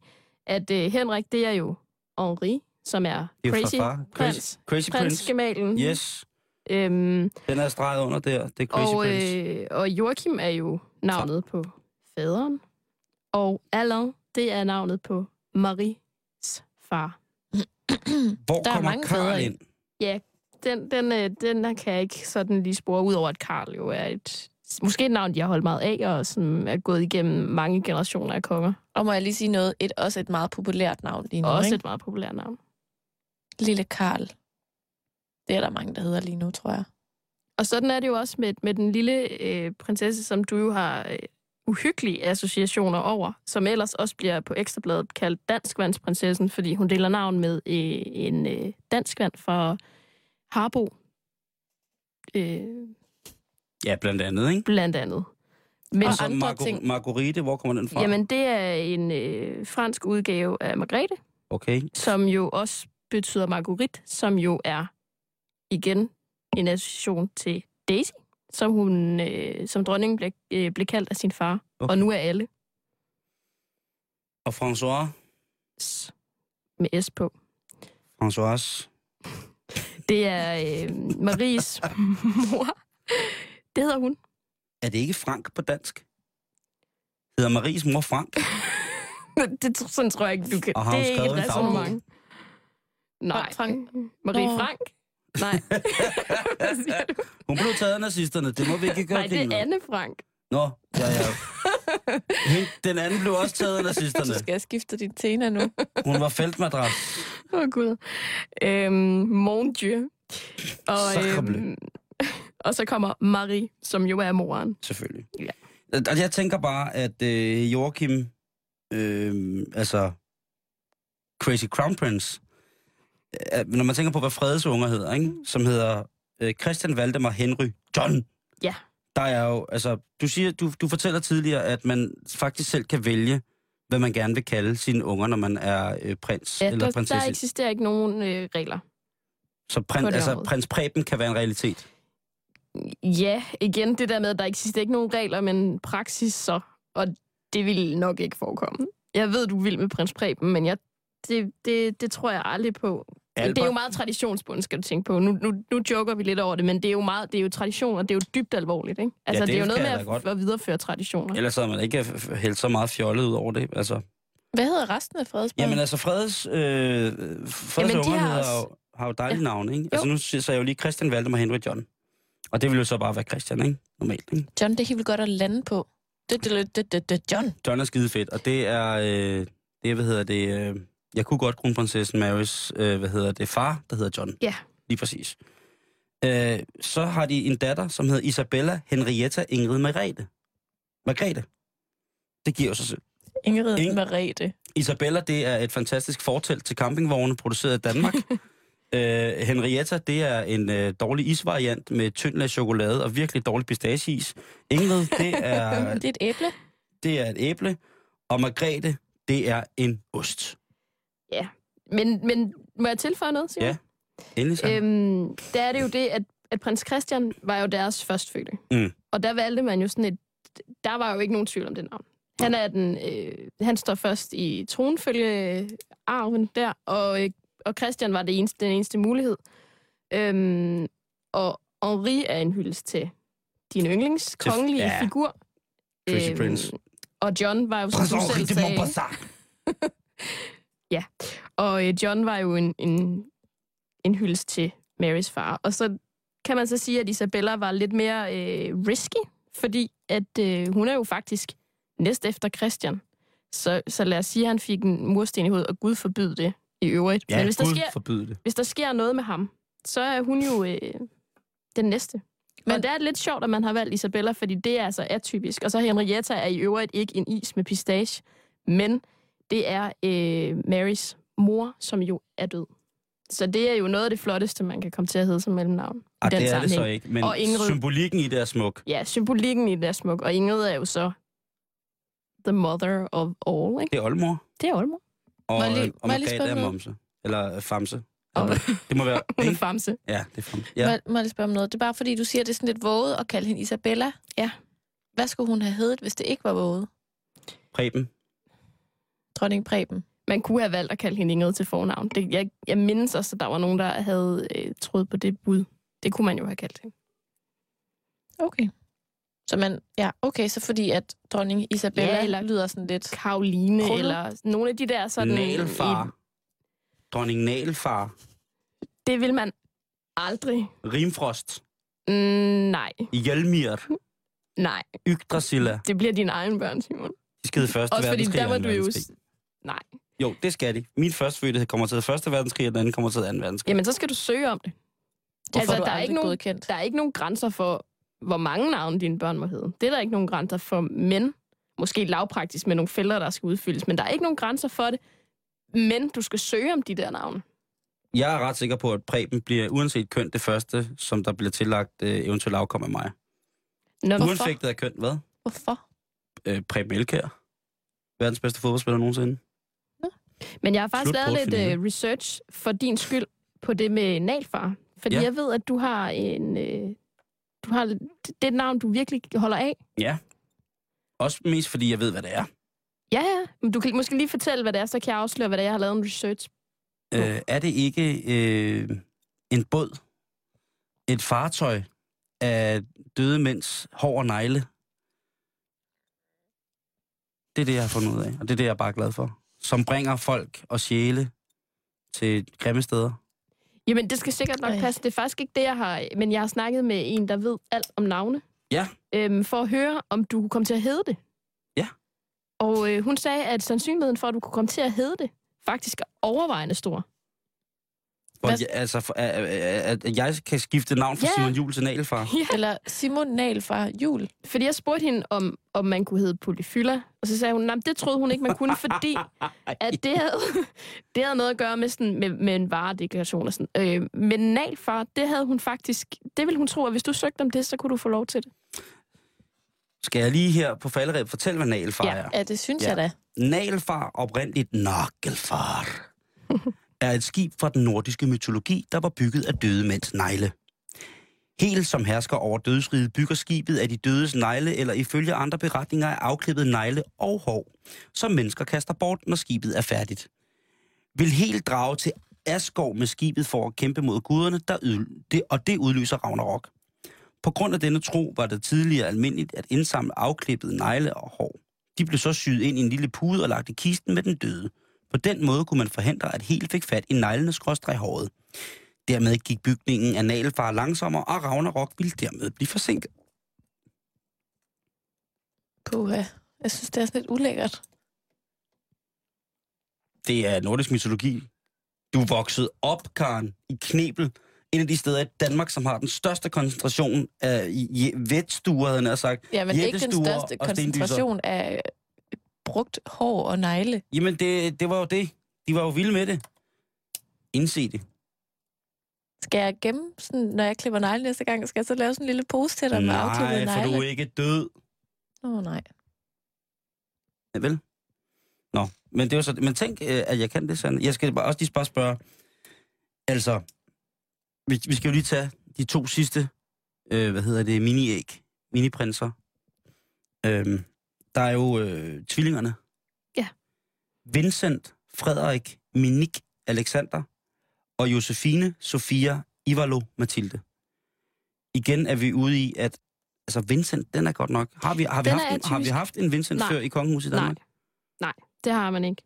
at øh, Henrik, det er jo Henri, som er Det er jo fra crazy far. prins. Crazy Prince. Prinsgemalen. Yes. Øhm, Den er streget under der. Det er Crazy og, Prince. øh, og Joachim er jo navnet på faderen. Og Alain, det er navnet på Maries far. Hvor der er kommer mange Karl ind? Ja, den, den, øh, den her kan jeg ikke sådan lige spore, udover at Karl jo er et, måske et navn, de har holdt meget af, og som er gået igennem mange generationer af konger. Og må jeg lige sige noget? Et, også et meget populært navn lige nu, Og også ikke? et meget populært navn. Lille Karl. Det er der mange, der hedder lige nu, tror jeg. Og sådan er det jo også med, med den lille øh, prinsesse, som du jo har øh, uhyggelige associationer over, som ellers også bliver på Ekstrabladet kaldt danskvandsprinsessen, fordi hun deler navn med øh, en øh, danskvand fra Harbo, øh, Ja, blandt andet, ikke? blandt andet. Men, og så andre Margo- ting. Marguerite, hvor kommer den fra? jamen, det er en øh, fransk udgave af Margrethe, Okay. som jo også betyder Marguerite, som jo er igen en association til Daisy, som hun øh, som dronningen blev, øh, blev kaldt af sin far. Okay. Og nu er alle Og François? S med S på. François? Det er øh, Maries mor. Det hedder hun. Er det ikke Frank på dansk? Hedder Maries mor Frank? det, sådan tror jeg ikke, du kan. Og har det hun er ikke et resonemang. Nej. Frank? Marie. Frank? Nej. Du? Hun blev taget af nazisterne. Det må vi ikke gøre Nej, det er Anne Frank. Nå, ja, ja. Hende- Den anden blev også taget af Du nazisterne. skal have skiftet dit tena nu. Hun var feltmadras. Åh, oh, Gud. Øhm, mon Dieu. Og, øhm, og så kommer Marie, som jo er moren. Selvfølgelig. Ja. Og jeg tænker bare, at øh, Joachim, øh, altså Crazy Crown Prince, når man tænker på, hvad Fredes unger hedder, ikke? som hedder øh, Christian Valdemar Henry John. Ja. Der er jo, altså, du, siger, du, du fortæller tidligere, at man faktisk selv kan vælge, hvad man gerne vil kalde sine unger, når man er øh, prins Ja, eller der, der prinsesse. eksisterer ikke nogen øh, regler. Så det altså, område. prins Preben kan være en realitet. Ja, igen det der med, at der eksisterer ikke nogen regler, men praksis så. Og det vil nok ikke forekomme. Jeg ved, du vil med prins Preben, men jeg, det, det, det tror jeg aldrig på. Albert, Det er jo meget traditionsbundet, skal du tænke på. Nu, nu, nu joker vi lidt over det, men det er jo meget, det er jo tradition, og det er jo dybt alvorligt, ikke? Altså, det det, er jo noget med at, godt. at videreføre traditioner. Ellers havde man ikke hældt så meget fjollet ud over det. Altså, Hvad hedder resten af Fredensborg? Jamen altså, Freds, øh, Freds Jamen, de har også- jo, har jo dejlige ja. navne, ikke? Jo. Altså nu siger jeg jo lige Christian Valdemar Henry John. Og det vil jo så bare være Christian, ikke? Normalt, ikke? John, det er helt vildt godt at lande på. Det, det, det, det, det, John. John er skide fedt, og det er, øh, det hvad hedder det, øh, jeg kunne godt kronprinsessen Marys, øh, hvad hedder det, far, der hedder John. Ja. Lige præcis. Øh, så har de en datter, som hedder Isabella Henrietta Ingrid Margrethe. Margrethe. Det giver sig selv. Ingrid Ing- Merete. Isabella, det er et fantastisk fortelt til campingvogne, produceret i Danmark. øh, Henrietta, det er en øh, dårlig isvariant med tynd lag chokolade og virkelig dårlig pistacheis. Ingrid, det er, Det er et æble. det er et æble. Og Margrethe, det er en ost. Men, men må jeg tilføje noget, Simon? Ja, Endelig så. Øhm, der er det jo det, at, at prins Christian var jo deres førstfødte. Mm. Og der valgte man jo sådan et... Der var jo ikke nogen tvivl om det navn. Han, er den, øh, han står først i tronfølge arven der, og, øh, og Christian var det eneste, den eneste mulighed. Øhm, og Henri er en hyldest til din yndlings kongelige ja. figur. Crazy Prince. Og John var jo, som Prins du selv de sagde... Montpassat. Og øh, John var jo en, en, en hyldest til Marys far. Og så kan man så sige, at Isabella var lidt mere øh, risky, fordi at øh, hun er jo faktisk næst efter Christian. Så, så lad os sige, at han fik en mursten i hovedet, og Gud forbyde det i øvrigt. Ja, Men hvis der, Gud sker, forbyde det. hvis der sker noget med ham, så er hun jo øh, den næste. Men Men- og det er lidt sjovt, at man har valgt Isabella, fordi det er altså atypisk. Og så Henrietta er i øvrigt ikke en is med pistache, men det er øh, Marys mor, som jo er død. Så det er jo noget af det flotteste, man kan komme til at hedde som mellemnavn. Ah, det er det så sammenhæng. ikke, men Og Ingrid- symbolikken i det er smuk. Ja, symbolikken i det er smuk. Og Ingrid er jo så the mother of all, ikke? Det er oldmor. Det er Olmor. Og, Må lige- og må jeg lige Margrethe spørge er momse. Eller øh, famse. Og Det må være... hun er famse. Ja, det er famse. Ja. Ja. Må, må jeg lige spørge om noget? Det er bare fordi, du siger, at det er sådan lidt våget at kalde hende Isabella. Ja. Hvad skulle hun have heddet, hvis det ikke var våget? Preben. Dronning Preben. Man kunne have valgt at kalde hende Ingrid til fornavn. Det, jeg, jeg mindes også, at der var nogen, der havde øh, troet på det bud. Det kunne man jo have kaldt det. Okay. Så man, ja, okay, så fordi at dronning Isabella Ja, eller- lyder sådan lidt... Karoline, Krullet? eller nogle af de der sådan... Nalfar. Dronning Nalfar. Det vil man aldrig. Rimfrost. Mm, nej, Hjelmir. nej. Yggdrasilla. Det bliver dine egne børn, Simon. De skal i første Også fordi der og var du jo... Nej. Jo, det skal de. Min første fødte kommer til første verdenskrig, og den anden kommer til anden verdenskrig. Jamen, så skal du søge om det. Hvorfor altså, er du der er, ikke nogen, godkendt? der er ikke nogen grænser for, hvor mange navne dine børn må hedde. Det er der ikke nogen grænser for mænd. Måske lavpraktisk med nogle felter, der skal udfyldes, men der er ikke nogen grænser for det. Men du skal søge om de der navne. Jeg er ret sikker på, at Preben bliver uanset køn det første, som der bliver tillagt øh, eventuelt afkom af mig. Hvorfor? Uanfægtet af køn, hvad? Hvorfor? Øh, Preben Elkær. Verdens bedste fodboldspiller nogensinde. Men jeg har faktisk lavet lidt uh, research for din skyld på det med nalfar. Fordi Ja. jeg ved, at du har en... Uh, du har, det er et navn, du virkelig holder af. Ja. Også mest fordi, jeg ved, hvad det er. Ja, ja. Men du kan måske lige fortælle, hvad det er, så kan jeg afsløre, hvad det er, jeg har lavet en research. Øh, er det ikke øh, en båd? Et fartøj af døde mænds hår og negle? Det er det, jeg har fundet ud af, og det er det, jeg er bare glad for. Som bringer folk og sjæle til grimme steder. Jamen, det skal sikkert nok passe. Det er faktisk ikke det, jeg har... Men jeg har snakket med en, der ved alt om navne. Ja. Øhm, for at høre, om du kunne komme til at hedde det. Ja. Og øh, hun sagde, at sandsynligheden for, at du kunne komme til at hedde det, faktisk er overvejende stor. Hvor jeg, altså, for, at, at, at jeg kan skifte navn fra Ja. Simon Jul til Nagelfar. Ja. Eller Simon Nahl fra Jul. Fordi jeg spurgte hende, om, om man kunne hedde Polyfylla, og så sagde hun, at det troede hun ikke, man kunne, fordi at det havde, det havde noget at gøre med, sådan, med, med en varedeklaration og sådan. Øh, men nalfar, det havde hun faktisk, det ville hun tro, at hvis du søgte om det, så kunne du få lov til det. Skal jeg lige her på falderæb fortælle, hvad Nagelfar Ja. er? Ja, det synes Ja. jeg da. Nagelfar, oprindeligt Nagelfar, er et skib fra den nordiske mytologi, der var bygget af døde mænds negle. Helt som hersker over dødsriget bygger skibet af de dødes negle, eller ifølge andre beretninger af afklippet negle og hår, som mennesker kaster bort, når skibet er færdigt. Vil helt drage til Asgård med skibet for at kæmpe mod guderne, der yd- det, og det udløser Ragnarok. På grund af denne tro var det tidligere almindeligt at indsamle afklippede negle og hår. De blev så syet ind i en lille pude og lagt i kisten med den døde. På den måde kunne man forhindre, at helt fik fat i neglene skråstreg håret. Dermed gik bygningen af nagelfar langsommere, og Ragnarok ville dermed blive forsinket. Puha. Jeg synes, det er sådan lidt ulækkert. Det er nordisk mytologi. Du voksede op, Karen, i Knebel. En af de steder i Danmark, som har den største koncentration af vetstuer, havde jeg sagt. Ja, men ikke den største koncentration af brugt hår og negle. Jamen, det, det var jo det. De var jo vilde med det. Indse det. Skal jeg gemme, sådan, når jeg klipper negle næste gang, skal jeg så lave sådan en lille pose til dig med afklippede Nej, for negle? du er ikke død. Åh, oh, nej. Ja, vel? Nå, men det var så... Men tænk, øh, at jeg kan det, Sande. Jeg skal bare også lige bare spørge. Altså, vi, vi skal jo lige tage de to sidste, øh, hvad hedder det, mini-æg, mini-prinser. Øhm, der er jo øh, tvillingerne. Ja. Vincent, Frederik, Minik, Alexander og Josefine, Sofia, Ivalo, Mathilde. Igen er vi ude i, at altså Vincent, den er godt nok. Har vi, har vi, Den haft, en, har vi haft en Vincent Nej. før i kongehuset i Nej. Danmark? Nej, det har man ikke.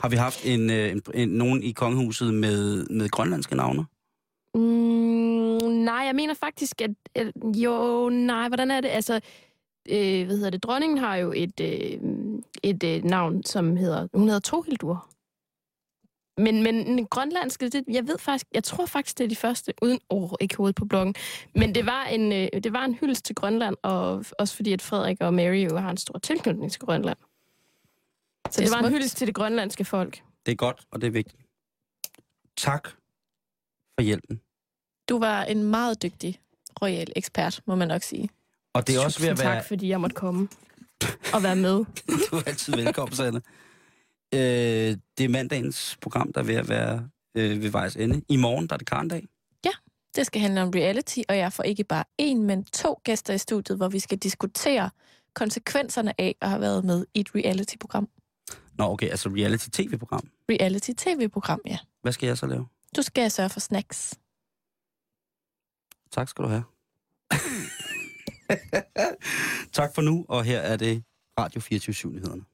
Har vi haft en, øh, en, en, nogen i kongehuset med, med grønlandske navne? Mm, nej, jeg mener faktisk, at, at... Jo, nej, hvordan er det? Altså, øh, hvad hedder det? Dronningen har jo et, øh, et øh, navn, som hedder... Hun hedder Tohildur. Men, men den grønlandske, det, jeg ved faktisk, jeg tror faktisk, det er de første, uden oh, ikke hovedet på bloggen. Men det var en, øh, det var en hyldest til Grønland, og også fordi, at Frederik og Mary jo har en stor tilknytning til Grønland. Så Det det, var en hyldest til det grønlandske folk. Det er godt, og det er vigtigt. Tak for hjælpen. Du var en meget dygtig royal ekspert, må man nok sige. Og det er også ved at være... tak, fordi jeg måtte komme og være med. Du er altid velkommen, Sanne. Øh, det er mandagens program, der er ved at være øh, ved vejs ende. I morgen, der er det Karndag. Det skal handle om reality, og jeg får ikke bare én, men to gæster i studiet, hvor vi skal diskutere konsekvenserne af at have været med i et reality-program. Nå, okay, altså reality-tv-program. Reality-tv-program, ja. Hvad skal jeg så lave? Du skal sørge for snacks. Tak skal du have. tak for nu, og her er det Radio 24 nyhederne.